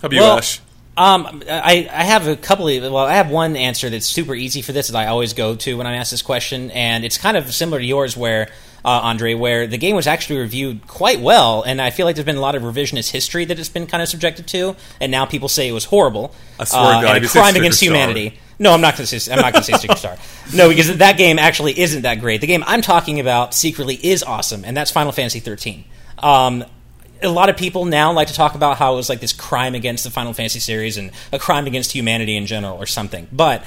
How about you, Well, Ash? Um, I, I have a couple of well, I have one answer that's super easy for this that I always go to when I'm asked this question, and it's kind of similar to yours, where uh, Andre, where the game was actually reviewed quite well, and I feel like there's been a lot of revisionist history that it's been kind of subjected to, and now people say it was horrible. I swear to uh, God, and a crime against Star. humanity. No, I'm not going to say. I'm not going to say Sticker Star. [laughs] No, because that game actually isn't that great. The game I'm talking about secretly is awesome, and that's Final Fantasy 13. Um, a lot of people now like to talk about how it was like this crime against the Final Fantasy series and a crime against humanity in general or something. But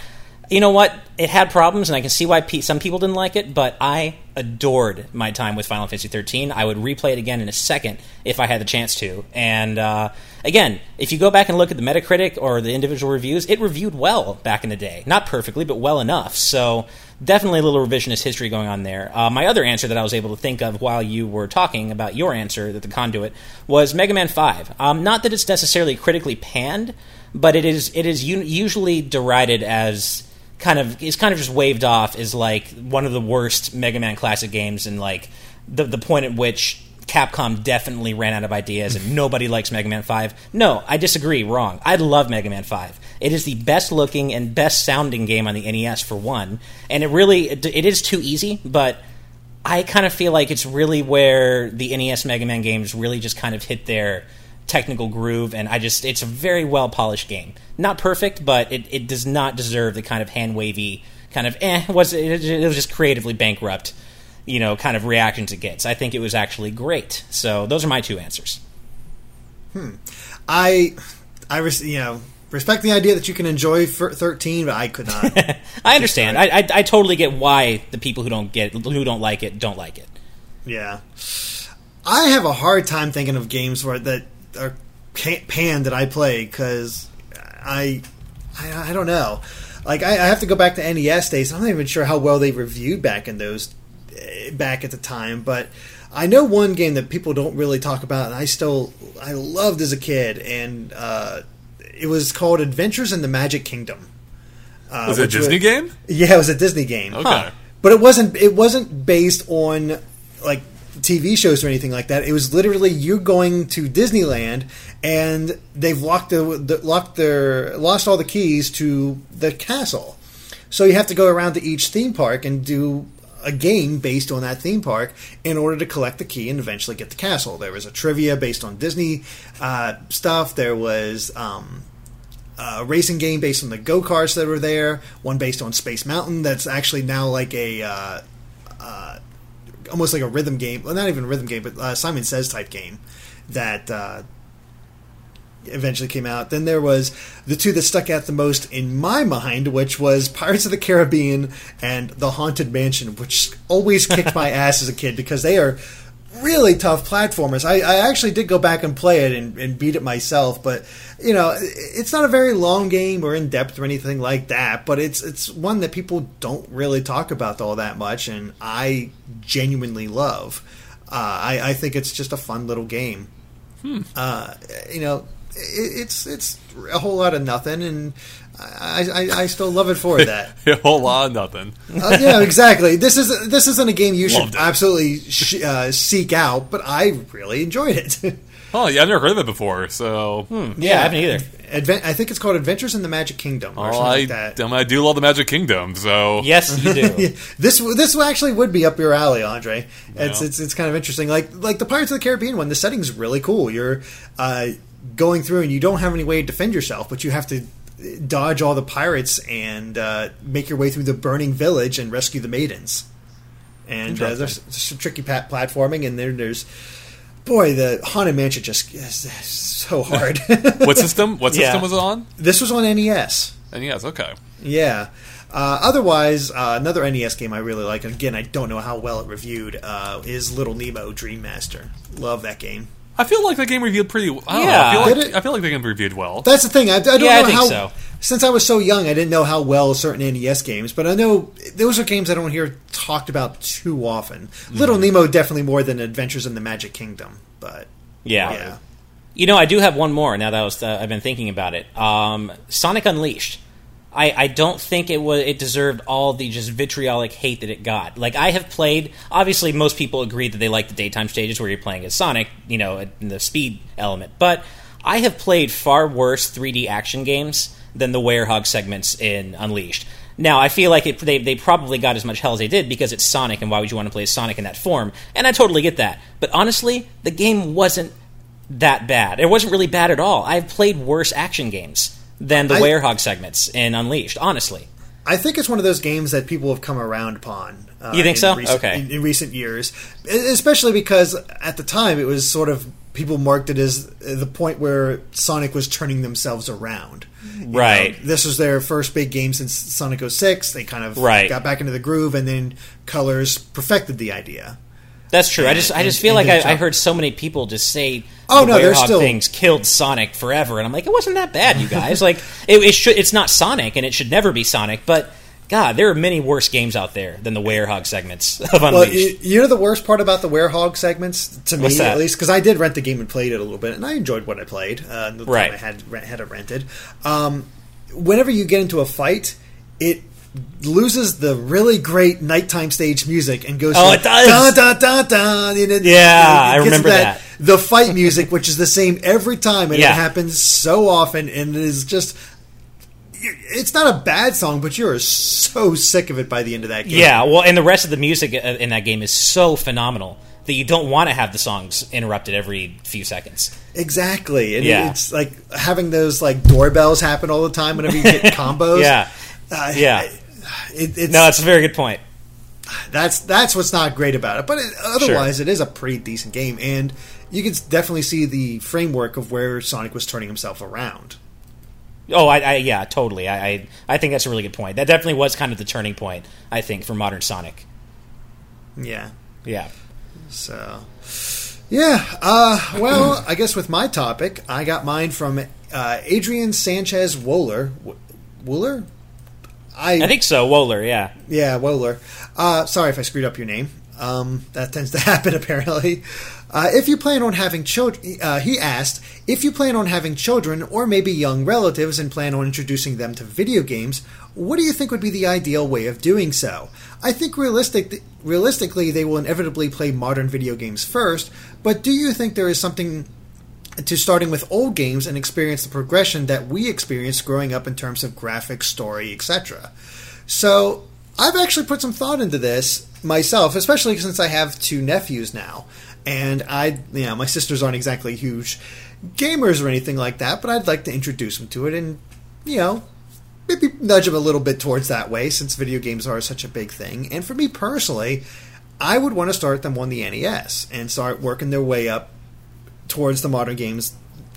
you know what? It had problems, and I can see why pe- some people didn't like it. But I adored my time with Final Fantasy 13. I would replay it again in a second if I had the chance to. And uh, again, if you go back and look at the Metacritic or the individual reviews, it reviewed well back in the day. Not perfectly, but well enough. So definitely a little revisionist history going on there. Uh, my other answer that I was able to think of while you were talking about your answer, that the conduit, was Mega Man Five. Um, not that it's necessarily critically panned, but it is it is usually derided as kind of is kind of just waved off as like one of the worst Mega Man classic games, and like the the point at which Capcom definitely ran out of ideas and [laughs] nobody likes Mega Man 5. No, I disagree. Wrong. I love Mega Man 5. It is the best looking and best sounding game on the NES for one, and it really it, it is too easy, but I kind of feel like it's really where the NES Mega Man games really just kind of hit their technical groove, and I just it's a very well polished game. Not perfect, but it, it does not deserve the kind of hand wavy kind of eh was it, it was just creatively bankrupt, you know, kind of reactions it gets. I think it was actually great. So those are my two answers. Hmm. I, I, res- you know, respect the idea that you can enjoy thirteen, but I could not. [laughs] I understand. I, I I totally get why the people who don't get who don't like it don't like it. yeah, I have a hard time thinking of games where that can- panned that I play because I, I, I don't know. Like I, I have to go back to NES days. I'm not even sure how well they reviewed back in those eh, back at the time, but. I know one game that people don't really talk about, and I still I loved as a kid, and uh, it was called Adventures in the Magic Kingdom. Uh, Was it a Disney game? Yeah, it was a Disney game. Okay. But it wasn't. It wasn't based on like TV shows or anything like that. It was literally you going to Disneyland, and they've locked the, the locked their lost all the keys to the castle. So you have to go around to each theme park and do a game based on that theme park in order to collect the key and eventually get the castle. There was a trivia based on Disney uh, stuff. There was um, a racing game based on the go karts that were there. One based on Space Mountain. That's actually now like a uh, uh, almost like a rhythm game. Well, not even a rhythm game, but uh, Simon Says type game that uh, eventually came out. Then there was the two that stuck out the most in my mind, which was Pirates of the Caribbean and The Haunted Mansion, which always kicked my [laughs] ass as a kid because they are really tough platformers. I, I actually did go back and play it and, and beat it myself, but you know, it's not a very long game or in depth or anything like that. But it's it's one that people don't really talk about all that much, and I genuinely love. Uh, I, I think it's just a fun little game. Uh, you know, it, it's it's a whole lot of nothing, and I, I, I still love it for [laughs] that. a whole lot of nothing. Uh, yeah, exactly. This is this isn't a game you should it. absolutely sh- uh, seek out, but I really enjoyed it. [laughs] Oh, yeah, I've never heard of it before. So, Yeah, I haven't either. Advent- I think it's called Adventures in the Magic Kingdom or oh, something I, like that. I do love the Magic Kingdom. So, Yes, you do. [laughs] Yeah, this this actually would be up your alley, Andre. It's Yeah. it's it's kind of interesting. Like like the Pirates of the Caribbean one, the setting's really cool. You're uh, going through and you don't have any way to defend yourself, but you have to dodge all the pirates and uh, make your way through the burning village and rescue the maidens. And uh, there's some tricky pat- platforming, and then there's boy, the haunted mansion just is so hard. [laughs] what system? What Yeah. system was it on? this was on NES. And yes, okay. Yeah. Uh, otherwise, uh, another NES game I really like, and again, I don't know how well it reviewed, uh, is Little Nemo Dream Master. Love that game. I feel like the game reviewed pretty. I Yeah. I feel like it? I feel like the game reviewed well. That's the thing. I, I don't Yeah, I know think how. so. Since I was so young, I didn't know how well certain NES games, but I know those are games I don't hear talked about too often. Little Mm-hmm. Nemo definitely more than Adventures in the Magic Kingdom, but Yeah. yeah. You know, I do have one more. Now that I was, uh, I've been thinking about it. Um, Sonic Unleashed. I, I don't think it was it deserved all the just vitriolic hate that it got. Like I have played. Obviously, most people agree that they like the daytime stages where you're playing as Sonic. You know, the speed element. But I have played far worse 3D action games than the Werehog segments in Unleashed. Now, I feel like it, they, they probably got as much hell as they did because it's Sonic, and why would you want to play as Sonic in that form? And I totally get that. But honestly, the game wasn't that bad. It wasn't really bad at all. I've played worse action games than the I- Werehog segments in Unleashed, honestly. I think it's one of those games that people have come around upon. Uh, You think in so? Recent, Okay. In, in recent years, especially because at the time it was sort of people marked it as the point where Sonic was turning themselves around. You Right. know, this was their first big game since Sonic 06. They kind of Right. got back into the groove, and then Colors perfected the idea. That's true. I just I just feel like I, I heard so many people just say Oh, the no, there's Werehog still- things killed Sonic forever, and I'm like, it wasn't that bad, you guys. [laughs] like it, it should it's not Sonic, and it should never be Sonic, but. God, there are many worse games out there than the Werehog segments [laughs] of Well, Unleashed. you, you know the worst part about the Werehog segments to me, that? at least, because I did rent the game and played it a little bit, and I enjoyed what I played. Uh, the Right. time I had had it rented. Um, whenever you get into a fight, it loses the really great nighttime stage music and goes. Oh, to it does! Dun, dun, dun, dun, and it- Yeah, it I remember that. The fight music, which is the same every time, and Yeah. it happens so often, and it is just. It's not a bad song, but you're so sick of it by the end of that game. Yeah, well, and the rest of the music uh, in that game is so phenomenal that you don't want to have the songs interrupted every few seconds. Exactly, and Yeah. it's like having those like doorbells happen all the time whenever you get [laughs] combos. Yeah, Uh, yeah. It, it's No, that's a very good point. that's that's what's not great about it. But it, otherwise, it is a pretty decent game, and you can definitely see the framework of where Sonic was turning himself around. Oh, I, I yeah, totally. I, I I think that's a really good point. That definitely was kind of the turning point, I think, for modern Sonic. Yeah, Yeah. so yeah. Uh, well, I guess with my topic, I got mine from uh, Adrian Sanchez Wohler. W- Wooler. I think so, Wohler, yeah. Yeah, Wohler. Uh, sorry if I screwed up your name. Um, that tends to [laughs] happen, apparently. Uh, if you plan on having children, uh, he asked, if you plan on having children or maybe young relatives and plan on introducing them to video games, what do you think would be the ideal way of doing so? I think realistic, realistically, they will inevitably play modern video games first, but do you think there is something to starting with old games and experience the progression that we experienced growing up in terms of graphics, story, etc. So I've actually put some thought into this myself, especially since I have two nephews now, and I, you know, my sisters aren't exactly huge gamers or anything like that, but I'd like to introduce them to it and, you know, maybe nudge them a little bit towards that way since video games are such a big thing. And for me personally, I would want to start them on the NES and start working their way up towards the modern games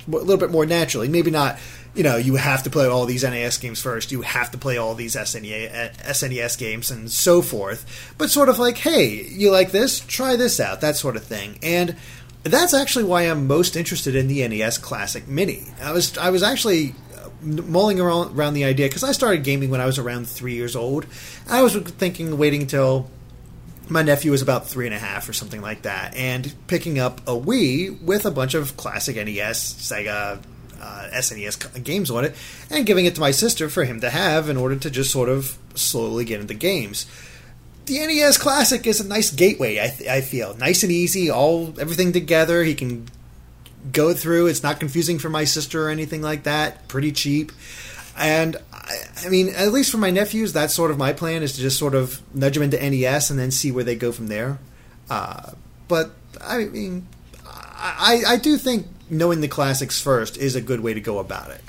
a little bit more naturally. Maybe not, you know, you have to play all these NES games first. You have to play all these SNES, SNES games and so forth. But sort of like, hey, you like this? Try this out. That sort of thing. And that's actually why I'm most interested in the NES Classic Mini. I was I was actually uh, mulling around, around the idea because I started gaming when I was around three years old. I was thinking waiting until my nephew was about three and a half or something like that, and picking up a Wii with a bunch of classic NES, Sega, uh, SNES games on it, and giving it to my sister for him to have in order to just sort of slowly get into games. The NES Classic is a nice gateway. I, th- I feel nice and easy, all everything together. He can go through. It's not confusing for my sister or anything like that. Pretty cheap. And I, I mean, at least for my nephews, that's sort of my plan is to just sort of nudge them into NES and then see where they go from there. Uh, but I mean, I, I do think knowing the classics first is a good way to go about it.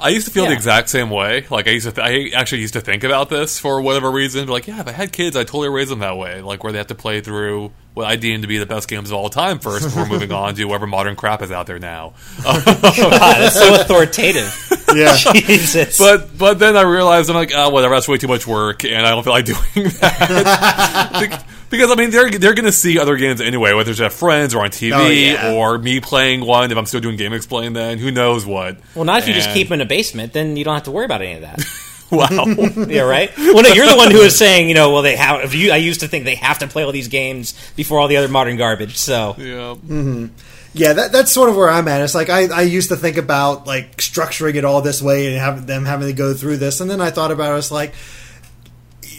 I used to feel the exact same way. Like I used to, th- I actually used to think about this for whatever reason. Like, yeah, if I had kids, I'd totally raise them that way. Like where they have to play through what I deem to be the best games of all time first before [laughs] moving on to whatever modern crap is out there now. God, that's so [laughs] authoritative. Yeah. Jesus. But but then I realized I'm like, oh, whatever. That's way too much work, and I don't feel like doing that. [laughs] Bec- because I mean, they're they're going to see other games anyway, whether it's at friends or on TV Oh, yeah. or me playing one. If I'm still doing GameXplain, then who knows what? well, not if you just keep them in a basement, then you don't have to worry about any of that. [laughs] Wow. [laughs] yeah, right. Well, no, you're the one who is saying, you know, well, they have. If you, I used to think they have to play all these games before all the other modern garbage. So yeah. Mm-hmm. Yeah, that, that's sort of where I'm at. It's like I, I used to think about like structuring it all this way and have them having to go through this, and then I thought about it, it's like,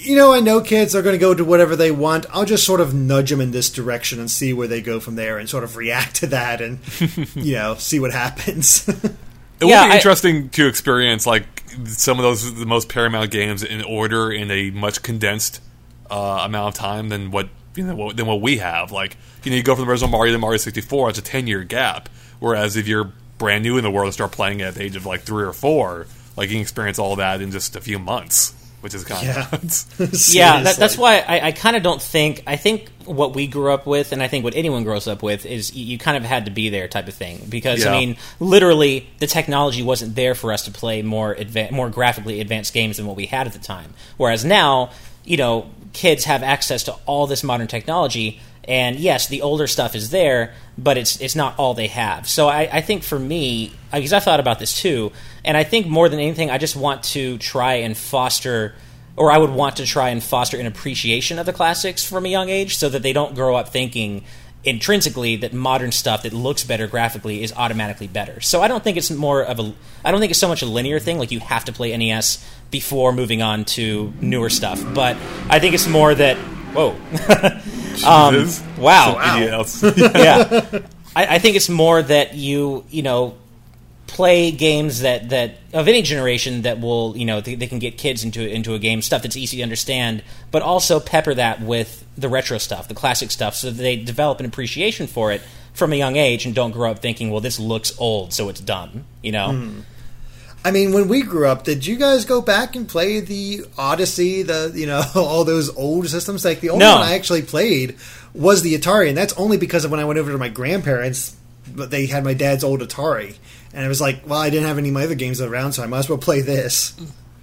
you know, I know kids are going to go to whatever they want. I'll just sort of nudge them in this direction and see where they go from there, and sort of react to that, and [laughs] you know, see what happens. It Yeah, would be I- interesting to experience like some of those the most paramount games in order in a much condensed uh, amount of time than what you know what, than what we have. Like you know, you go from the original Mario to Mario sixty four. It's a ten year gap. Whereas if you're brand new in the world and start playing at the age of like three or four, like you can experience all that in just a few months, which is kind Yeah. of [laughs] yeah, that, that's why I, I kind of don't think. I think what we grew up with, and I think what anyone grows up with, is you, you kind of had to be there type of thing. Because I mean, literally, the technology wasn't there for us to play more adva- more graphically advanced games than what we had at the time. Whereas now, you know, kids have access to all this modern technology. And yes, the older stuff is there, but it's it's not all they have. So I, I think for me, because I've thought about this too, and I think more than anything, I just want to try and foster or I would want to try and foster an appreciation of the classics from a young age so that they don't grow up thinking intrinsically that modern stuff that looks better graphically is automatically better. So I don't think it's more of a I don't think it's so much a linear thing like you have to play NES before moving on to newer stuff, but I think it's more that whoa. [laughs] um, Jesus. wow. Idiots. [laughs] yeah. [laughs] I, I think it's more that you you know play games that that of any generation that will you know they, they can get kids into into a game stuff that's easy to understand, but also pepper that with the retro stuff, the classic stuff, so that they develop an appreciation for it from a young age and don't grow up thinking, well, this looks old, so it's dumb. You know. I mean, when we grew up, did you guys go back and play the Odyssey, the you know [laughs] all those old systems? Like the only No. one I actually played was the Atari, and that's only because of when I went over to my grandparents. But they had my dad's old Atari, and I was like, well, I didn't have any of my other games around, so I might as well play this.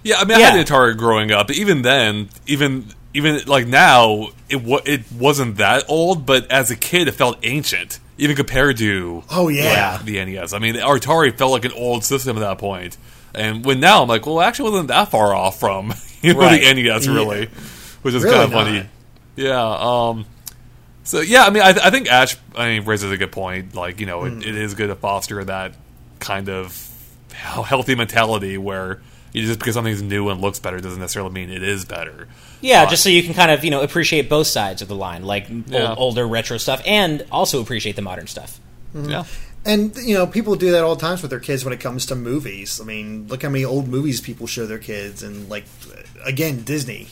Yeah, I mean, I Yeah. had an Atari growing up, even then, even even like now, it wa- it wasn't that old, but as a kid, it felt ancient, even compared to Oh yeah, the NES. I mean, the Atari felt like an old system at that point, and when now I'm like, well, it actually wasn't that far off from [laughs] you know, Right. the NES, really, which is Really kind of not. funny. Yeah. Um. So yeah, I mean, I, I think Ash, I mean, raises a good point. Like, you know, Hmm. it, it is good to foster that kind of healthy mentality where you just because something's new and looks better doesn't necessarily mean it is better. Yeah, just so you can kind of you know appreciate both sides of the line, like Yeah. old, older retro stuff, and also appreciate the modern stuff. yeah. and you know people do that all the times with their kids when it comes to movies. I mean, look how many old movies people show their kids, and like again, Disney,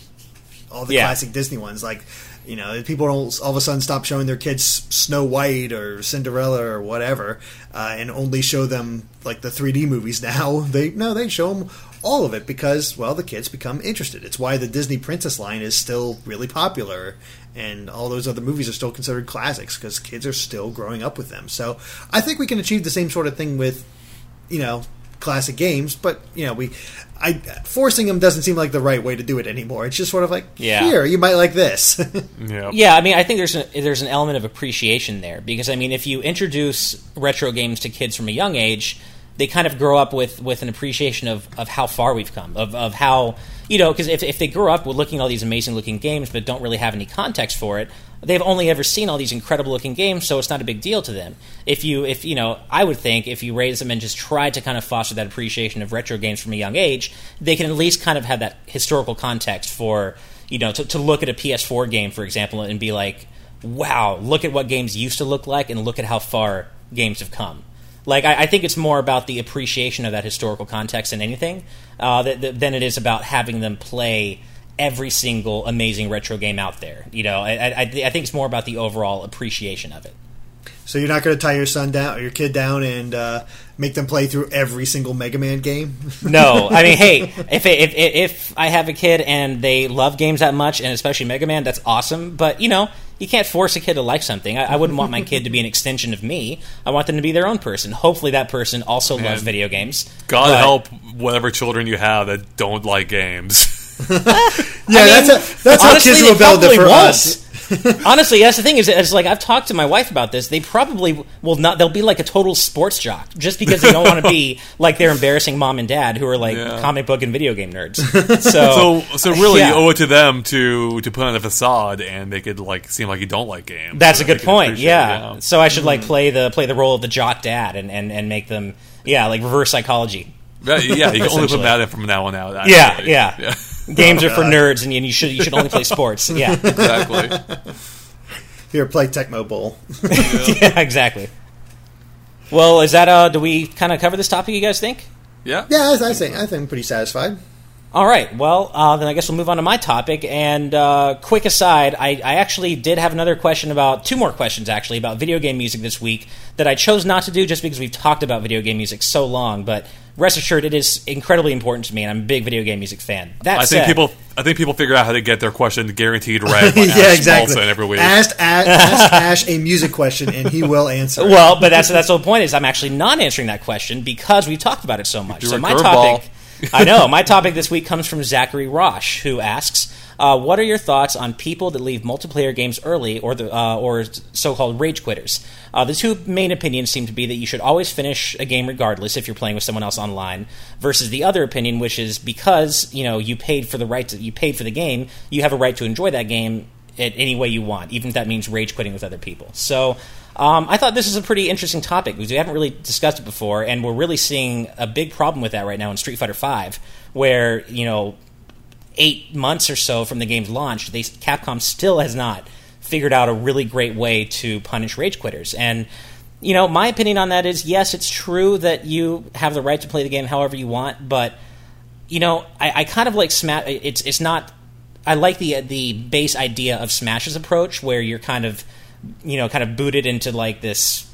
all the Yeah. classic Disney ones, like. You know, people don't all of a sudden stop showing their kids Snow White or Cinderella or whatever, uh, and only show them like the 3D movies [laughs] now. They no, they show them all of it because well, the kids become interested. It's why the Disney Princess line is still really popular, and all those other movies are still considered classics because kids are still growing up with them. So I think we can achieve the same sort of thing with you know classic games but you know we i forcing them doesn't seem like the right way to do it anymore it's just sort of like Yeah. here you might like this [laughs] Yeah. Yeah, I mean, I think there's an, there's an element of appreciation there because I mean, if you introduce retro games to kids from a young age, they kind of grow up with, with an appreciation of, of how far we've come, of, of how you know, because if, if they grow up with looking at all these amazing looking games but don't really have any context for it, they've only ever seen all these incredible looking games, so it's not a big deal to them. If you if you know, I would think if you raise them and just try to kind of foster that appreciation of retro games from a young age, they can at least kind of have that historical context for you know to, to look at a PS4 game, for example, and be like, "Wow, look at what games used to look like, and look at how far games have come. Like I, I think it's more about the appreciation of that historical context than anything, uh, than it is about having them play every single amazing retro game out there. You know, I, I, I think it's more about the overall appreciation of it. So you're not going to tie your son down or your kid down and uh, make them play through every single Mega Man game? [laughs] no, I mean, hey, if, if if I have a kid and they love games that much, and especially Mega Man, that's awesome. But you know, you can't force a kid to like something. I, I wouldn't want my kid to be an extension of me. I want them to be their own person. Hopefully, that person also loves video games. God But- help whatever children you have that don't like games. [laughs] Yeah, I that's a, that's how kids they will build it probably for won't. us. [laughs] Honestly, that's the thing is, it's like I've talked to my wife about this. They probably will not. They'll be like a total sports jock just because they don't want to be [laughs] like their embarrassing mom and dad who are like Yeah. comic book and video game nerds. [laughs] so, So, so really, yeah. you owe it to them to to put on a facade and make it like seem like you don't like games. That's so a good point. appreciate Yeah. So I should like mm-hmm. play the play the role of the jock dad and and, and make them yeah like reverse psychology. yeah. Yeah, yeah, you can only put that in from now on out. Yeah, actually. yeah. Games are for nerds, and you should you should only play sports. [laughs] Yeah, exactly. Here, play Tecmo Bowl. [laughs] yeah, exactly. Well, is that uh? Do we kind of cover this topic? You guys think? Yeah. yeah, I, I think I think I'm pretty satisfied. All right. Well, uh, then I guess we'll move on to my topic. And uh, quick aside, I, I actually did have another question about two more questions actually about video game music this week that I chose not to do just because we've talked about video game music so long. But rest assured, it is incredibly important to me, and I'm a big video game music fan. That I said, think people. I think people figure out how to get their question guaranteed right. [laughs] by yeah, Ash exactly. Schmalzen every week. Ask, ask, ask Ash a music question, and he will answer. Well, but that's that's the whole point is I'm actually not answering that question because we've talked about it so much. You're So a my curveball. topic, I know my topic this week comes from Zachary Rosh, who asks, uh, "What are your thoughts on people that leave multiplayer games early, or the uh, or so-called rage quitters?" Uh, the two main opinions seem to be that you should always finish a game regardless if you're playing with someone else online, versus the other opinion, which is because you know you paid for the right to you paid for the game, you have a right to enjoy that game it any way you want, even if that means rage quitting with other people. So um, I thought this is a pretty interesting topic because we haven't really discussed it before, and we're really seeing a big problem with that right now in Street Fighter V, where you know eight months or so from the game's launch, they, Capcom still has not figured out a really great way to punish rage quitters. And you know, my opinion on that is yes, it's true that you have the right to play the game however you want, but you know, I, I kind of like Smash. It's it's not. I like the the base idea of Smash's approach, where you're kind of, you know, kind of booted into like this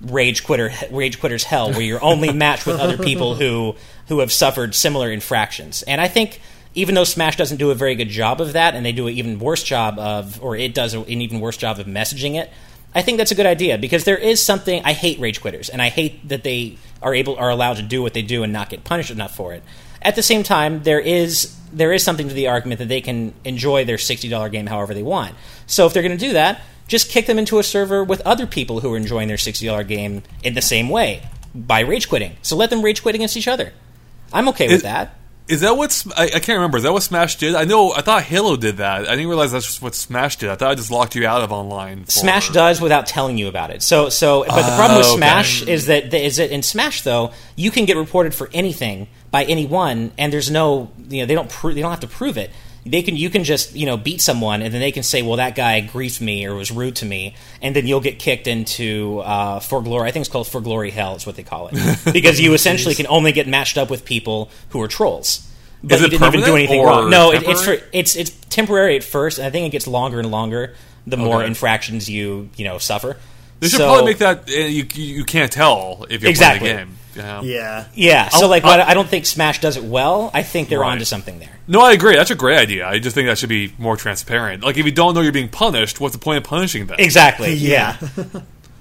rage quitter rage quitters hell, where you're only [laughs] matched with other people who who have suffered similar infractions. And I think even though Smash doesn't do a very good job of that, and they do an even worse job of, or it does an even worse job of messaging it. I think that's a good idea because there is something I hate rage quitters and I hate that they are able are allowed to do what they do and not get punished enough for it. At the same time, there is there is something to the argument that they can enjoy their sixty dollar game however they want. So if they're going to do that, just kick them into a server with other people who are enjoying their sixty dollar game in the same way by rage quitting. So let them rage quit against each other. I'm okay with Is- that. Is that what I, I can't remember? Is that what Smash did? I know. I thought Halo did that. I didn't realize that's just what Smash did. I thought I just locked you out of online. For, Smash does without telling you about it. So, so, but the problem with Oh, okay. Smash is that is that in Smash though you can get reported for anything by anyone, and there's no, you know, they don't pro- they don't have to prove it. They can you can just you know beat someone, and then they can say, well, that guy griefed me or was rude to me, and then you'll get kicked into uh, for glory. I think it's called for glory hell. Is what they call it [laughs] because you essentially can only get matched up with people who are trolls. But you didn't even do anything wrong. No, it, it's temporary? for it's it's temporary at first, and I think it gets longer and longer the more Okay. infractions you you know suffer. They should So- probably make that. Uh, you you you can't tell if you're Exactly. playing the game. Yeah. Yeah. Yeah, so I'll- like, I'll- I don't think Smash does it well. I think they're Right. onto something there. No, I agree. That's a great idea. I just think that should be more transparent. Like if you don't know you're being punished, what's the point of punishing them? Exactly. [laughs] Yeah. Yeah,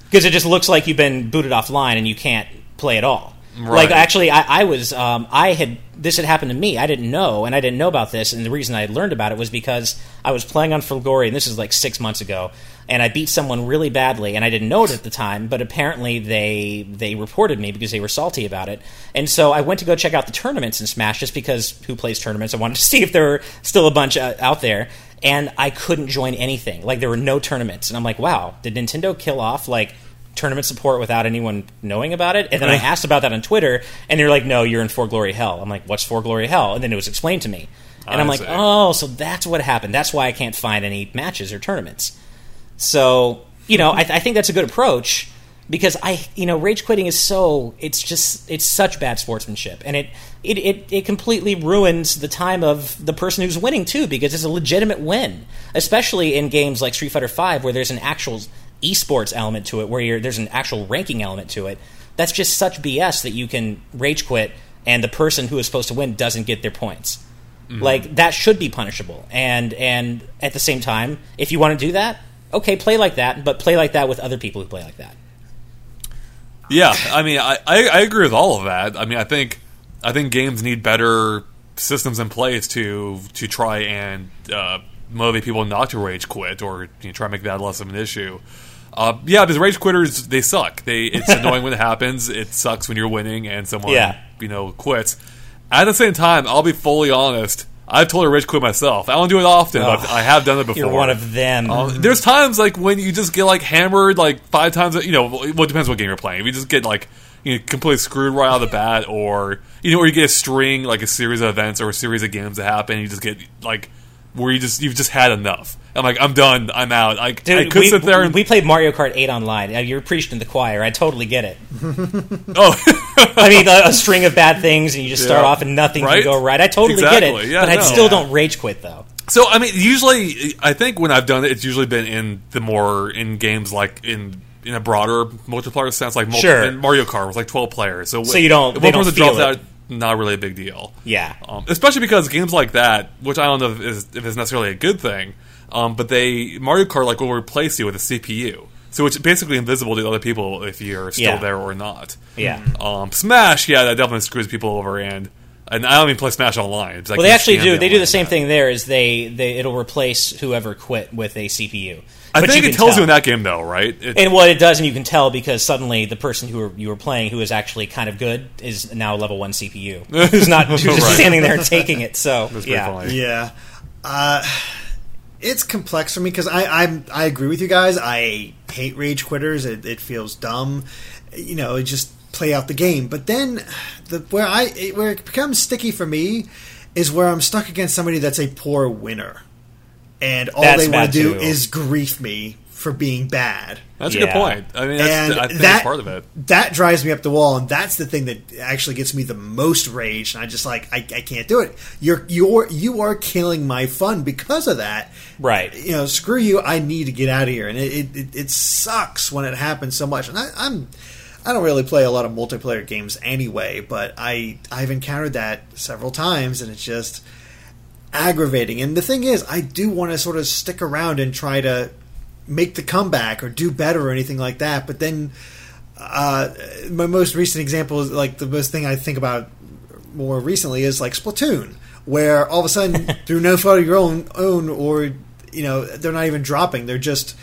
because it just looks like you've been booted offline and you can't play at all. Right. Like actually, I, I was um, I had this had happened to me. I didn't know, and I didn't know about this. And the reason I had learned about it was because I was playing on For Glory, and this is like six months ago. And I beat someone really badly, and I didn't know it at the time. But apparently, they they reported me because they were salty about it. And so I went to go check out the tournaments in Smash just because who plays tournaments? I wanted to [laughs] see if there were still a bunch uh, out there. And I couldn't join anything. Like there were no tournaments, and I'm like, wow, did Nintendo kill off like tournament support without anyone knowing about it. And then I asked about that on Twitter, and they're like, "No, you're in For Glory Hell." I'm like, "What's For Glory Hell?" And then it was explained to me, and I I'm like, see. "Oh, so that's what happened. That's why I can't find any matches or tournaments." So you know, I, I think that's a good approach. because I, you know, rage quitting is so it's just it's such bad sportsmanship, and it it it, it completely ruins the time of the person who's winning too, because it's a legitimate win, especially in games like Street Fighter Five where there's an actual esports element to it, where you're, there's an actual ranking element to it. That's just such BS that you can rage quit and the person who is supposed to win doesn't get their points. Mm-hmm. Like that should be punishable. And and at the same time, if you want to do that, okay, play like that, but play like that with other people who play like that. Yeah, I mean, I, I, I agree with all of that. I mean, I think I think games need better systems in place to to try and uh, motivate people not to rage quit or you know, try and make that less of an issue. Uh, yeah, because rage quitters they suck. They it's [laughs] annoying when it happens. It sucks when you're winning and someone Yeah. you know quits. At the same time, I'll be fully honest. I've told a rage quit myself. I don't do it often, but I have done it before. You're one of them. Um, there's times like when you just get like hammered like five times. You know, well, it depends what game you're playing. If you just get like you know completely screwed right out of the bat, [laughs] or you know, or you get a string like a series of events or a series of games that happen, you just get like where you just you've just had enough. I'm like I'm done. I'm out. I, I could we, sit there and we played Mario Kart 8 online. Uh, You're preaching to the choir. I totally get it. [laughs] oh [laughs] I mean, a, a string of bad things, and you just start Yeah. off and nothing Right? can go right. I totally get it. Yeah, but I no. still Yeah. don't rage quit, though. So I mean, usually I think when I've done it, it's usually been in the more in games like in in a broader multiplayer sense, like multi- Sure. in Mario Kart was like twelve players. So So you don't- if they don't person feel drops it. out, not really a big deal. Yeah. Um, especially because games like that, which I don't know if is, if it's necessarily a good thing, um, but they Mario Kart like will replace you with a CPU, so it's basically invisible to other people if you're still Yeah. there or not. Yeah. Um, Smash, yeah, that definitely screws people over, and and I don't even play Smash online. It's like Well, they actually do. They do the same thing there. Is they, they it'll replace whoever quit with a CPU. I But think it tells tell. you in that game though, right? It, And what it does, and you can tell because suddenly the person who you were playing, who is actually kind of good, is now a level one CPU, [laughs] who's not who's just Right. standing there and taking it. So That's yeah, funny. Yeah. Uh, it's complex for me because I I'm, I agree with you guys. I hate rage quitters. It, it feels dumb. You know, it just play out the game. But then, the where I it, where it becomes sticky for me is where I'm stuck against somebody that's a poor winner, and all That's they want to do too. is grief me for being bad. That's a good point. I mean, that's, and I think that that's part of it. that drives me up the wall, and that's the thing that actually gets me the most rage. And I just like I, I can't do it. You're you're you are killing my fun because of that. Right. You know, screw you. I need to get out of here, and it it, it, it sucks when it happens so much. And I, I'm I don't really play a lot of multiplayer games anyway, but I I've encountered that several times, and it's just aggravating. And the thing is, I do want to sort of stick around and try to make the comeback or do better or anything like that. But then, uh, my most recent example is like the most thing I think about more recently is like Splatoon, where all of a sudden, [laughs] through no fault of your own, own or you know, they're not even dropping; they're just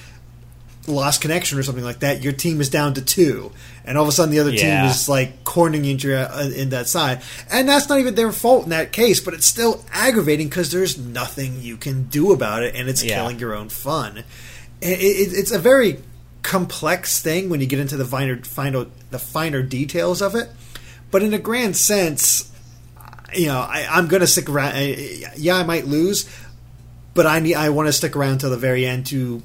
lost connection or something like that. Your team is down to two, and all of a sudden the other team is like cornering into uh, in that side, and that's not even their fault in that case. But it's still aggravating because there's nothing you can do about it, and it's Yeah. killing your own fun. It, it, it's a very complex thing when you get into the finer, finer the finer details of it. But in a grand sense, you know, I, I'm going to stick around. I- Yeah, I might lose, but I need. I want to stick around till the very end to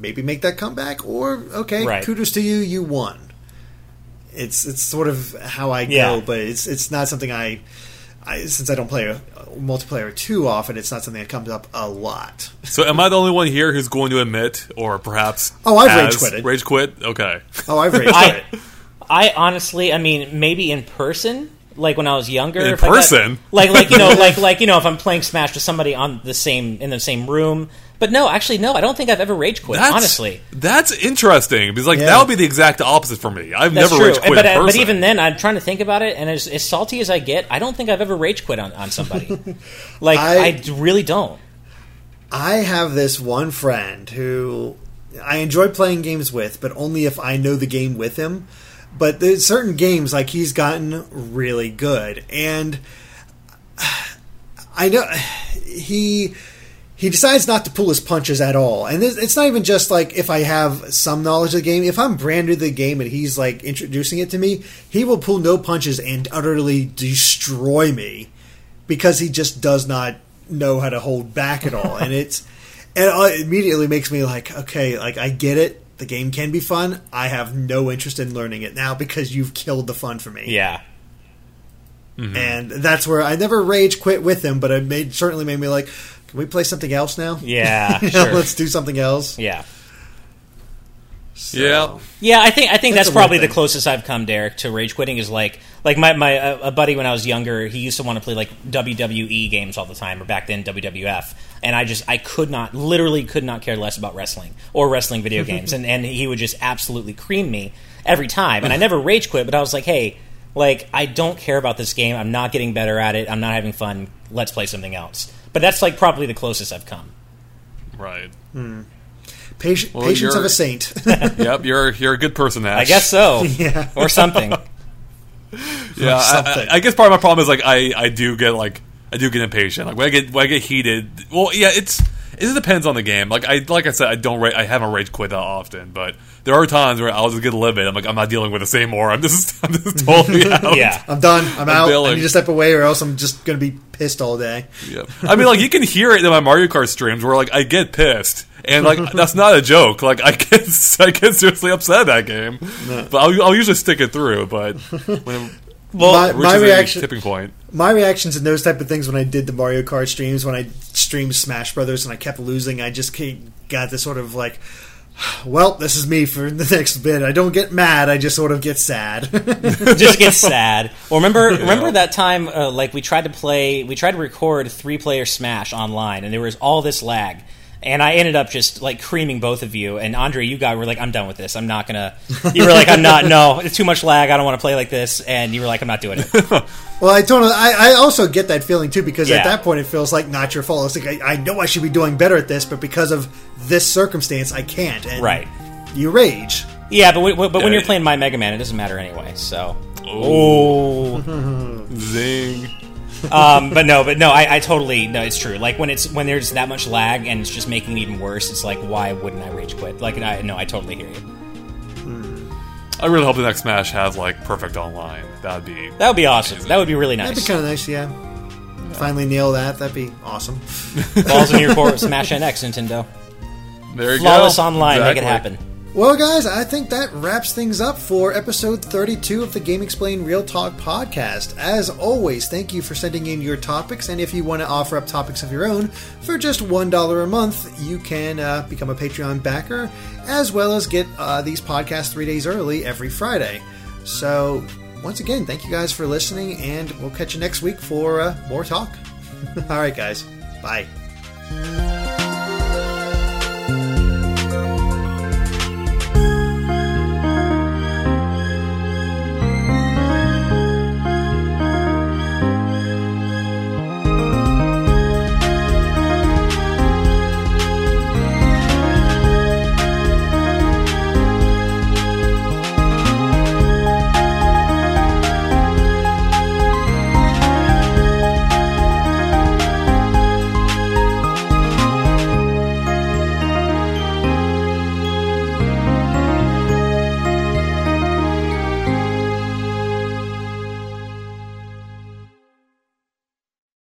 maybe make that comeback. Or okay, Right. kudos to you, you won. It's it's sort of how I go, but it's it's not something I. I, since I don't play a, multiplayer too often, it's not something that comes up a lot. So, am I the only one here who's going to admit, or perhaps Oh, I've has rage quitted. Rage quit. Okay. Oh, I've raged [laughs] I, quit. I honestly, I mean, maybe in person, like when I was younger. In if I got- person? like like you know, [laughs] like like you know, if I'm playing Smash with somebody on the same in the same room. But no, actually, no. I don't think I've ever rage quit. That's, honestly, that's interesting because like Yeah. that would be the exact opposite for me. I've that's never true. rage quit but in uh, but even then, I'm trying to think about it, and as, as salty as I get, I don't think I've ever rage quit on, on somebody. [laughs] like I- I, really don't. I have this one friend who I enjoy playing games with, but only if I know the game with him. But there's certain games like he's gotten really good, and [sighs] I know [sighs] he he decides not to pull his punches at all. And it's not even just like if I have some knowledge of the game. If I'm brand new to the game and he's like introducing it to me, he will pull no punches and utterly destroy me because he just does not know how to hold back at all. and it's [laughs] and it immediately makes me like, okay, like I get it. the game can be fun. I have no interest in learning it now because you've killed the fun for me. Yeah. And that's where I never rage quit with him, but it made certainly made me like, can we play something else now? Yeah. [laughs] You know, sure. Let's do something else. Yeah. So- Yeah. Yeah, I think I think That's that's, probably the closest I've come, Derek, to rage quitting. Is like like my my uh, a buddy when I was younger, he used to want to play like WWE games all the time, or back then WWF, and I just I could not, literally could not care less about wrestling or wrestling video [laughs] games, and and he would just absolutely cream me every time, and I never rage quit, but I was like, hey, like I don't care about this game, I'm not getting better at it, I'm not having fun, let's play something else. But that's like probably the closest I've come. Right. Hmm. Patient, Well, patience of a saint. [laughs] [laughs] yep. You're you're a good person, Ash. I guess so, [laughs] yeah. or something. Yeah. I, something. I, I guess part of my problem is like I I do get like I do get impatient. Like when I get when I get heated. Well, yeah. It's it depends on the game. Like I like I said, I don't ra- I haven't rage quit that often, but there are times where I'll just get a livid. I'm like I'm not dealing with this anymore. I'm just [laughs] I'm just totally [laughs] out. Yeah. I'm done. I'm, out. I bailing. need to step away, or else I'm just going to be pissed all day. Yep. I mean, like you can hear it in my Mario Kart streams where like I get pissed, and like [laughs] that's not a joke. Like I get I get seriously upset at that game, but I'll, I'll usually stick it through. But when it Well, my, my a reaction, tipping point, my reactions in those type of things when I did the Mario Kart streams, when I streamed Smash Brothers and I kept losing, I just got this sort of like, [sighs] well, this is me for the next bit. I don't get mad. I just sort of get sad. [laughs] just get sad. Well, remember [laughs] remember that time uh, like we tried to play we tried to record three player Smash online and there was all this lag. And I ended up just like creaming both of you. And Andre, you guys were like, "I'm done with this. I'm not gonna." You were like, "I'm not. No, it's too much lag. I don't want to play like this." And you were like, "I'm not doing it." [laughs] well, I totally, I, I also get that feeling too because at that point it feels like not your fault. It's like I, I know I should be doing better at this, but because of this circumstance, I can't. And Right. You rage. Yeah, but w- but when Yeah, you're playing My Mega Man, it doesn't matter anyway. So. Oh. [laughs] zing. Um, but no, but no, I, I totally no. It's true. Like when it's when there's that much lag and it's just making it even worse. It's like why wouldn't I rage quit? Like I no, I totally hear you. I really hope the next Smash has like perfect online. That'd be That would be awesome. That would be really nice. That'd be kind of nice. Yeah. Finally nail that. That'd be awesome. Balls in your [laughs] court, Smash NX, Nintendo. there. You go Flawless go. online, make it Exactly. happen. Well, guys, I think that wraps things up for episode 32 of the GameXplain Real Talk podcast. As always, thank you for sending in your topics, and if you want to offer up topics of your own, for just $1 a month, you can uh, become a Patreon backer, as well as get uh, these podcasts three days early every Friday. So, once again, thank you guys for listening, and we'll catch you next week for uh, more talk. [laughs] All right, guys. Bye.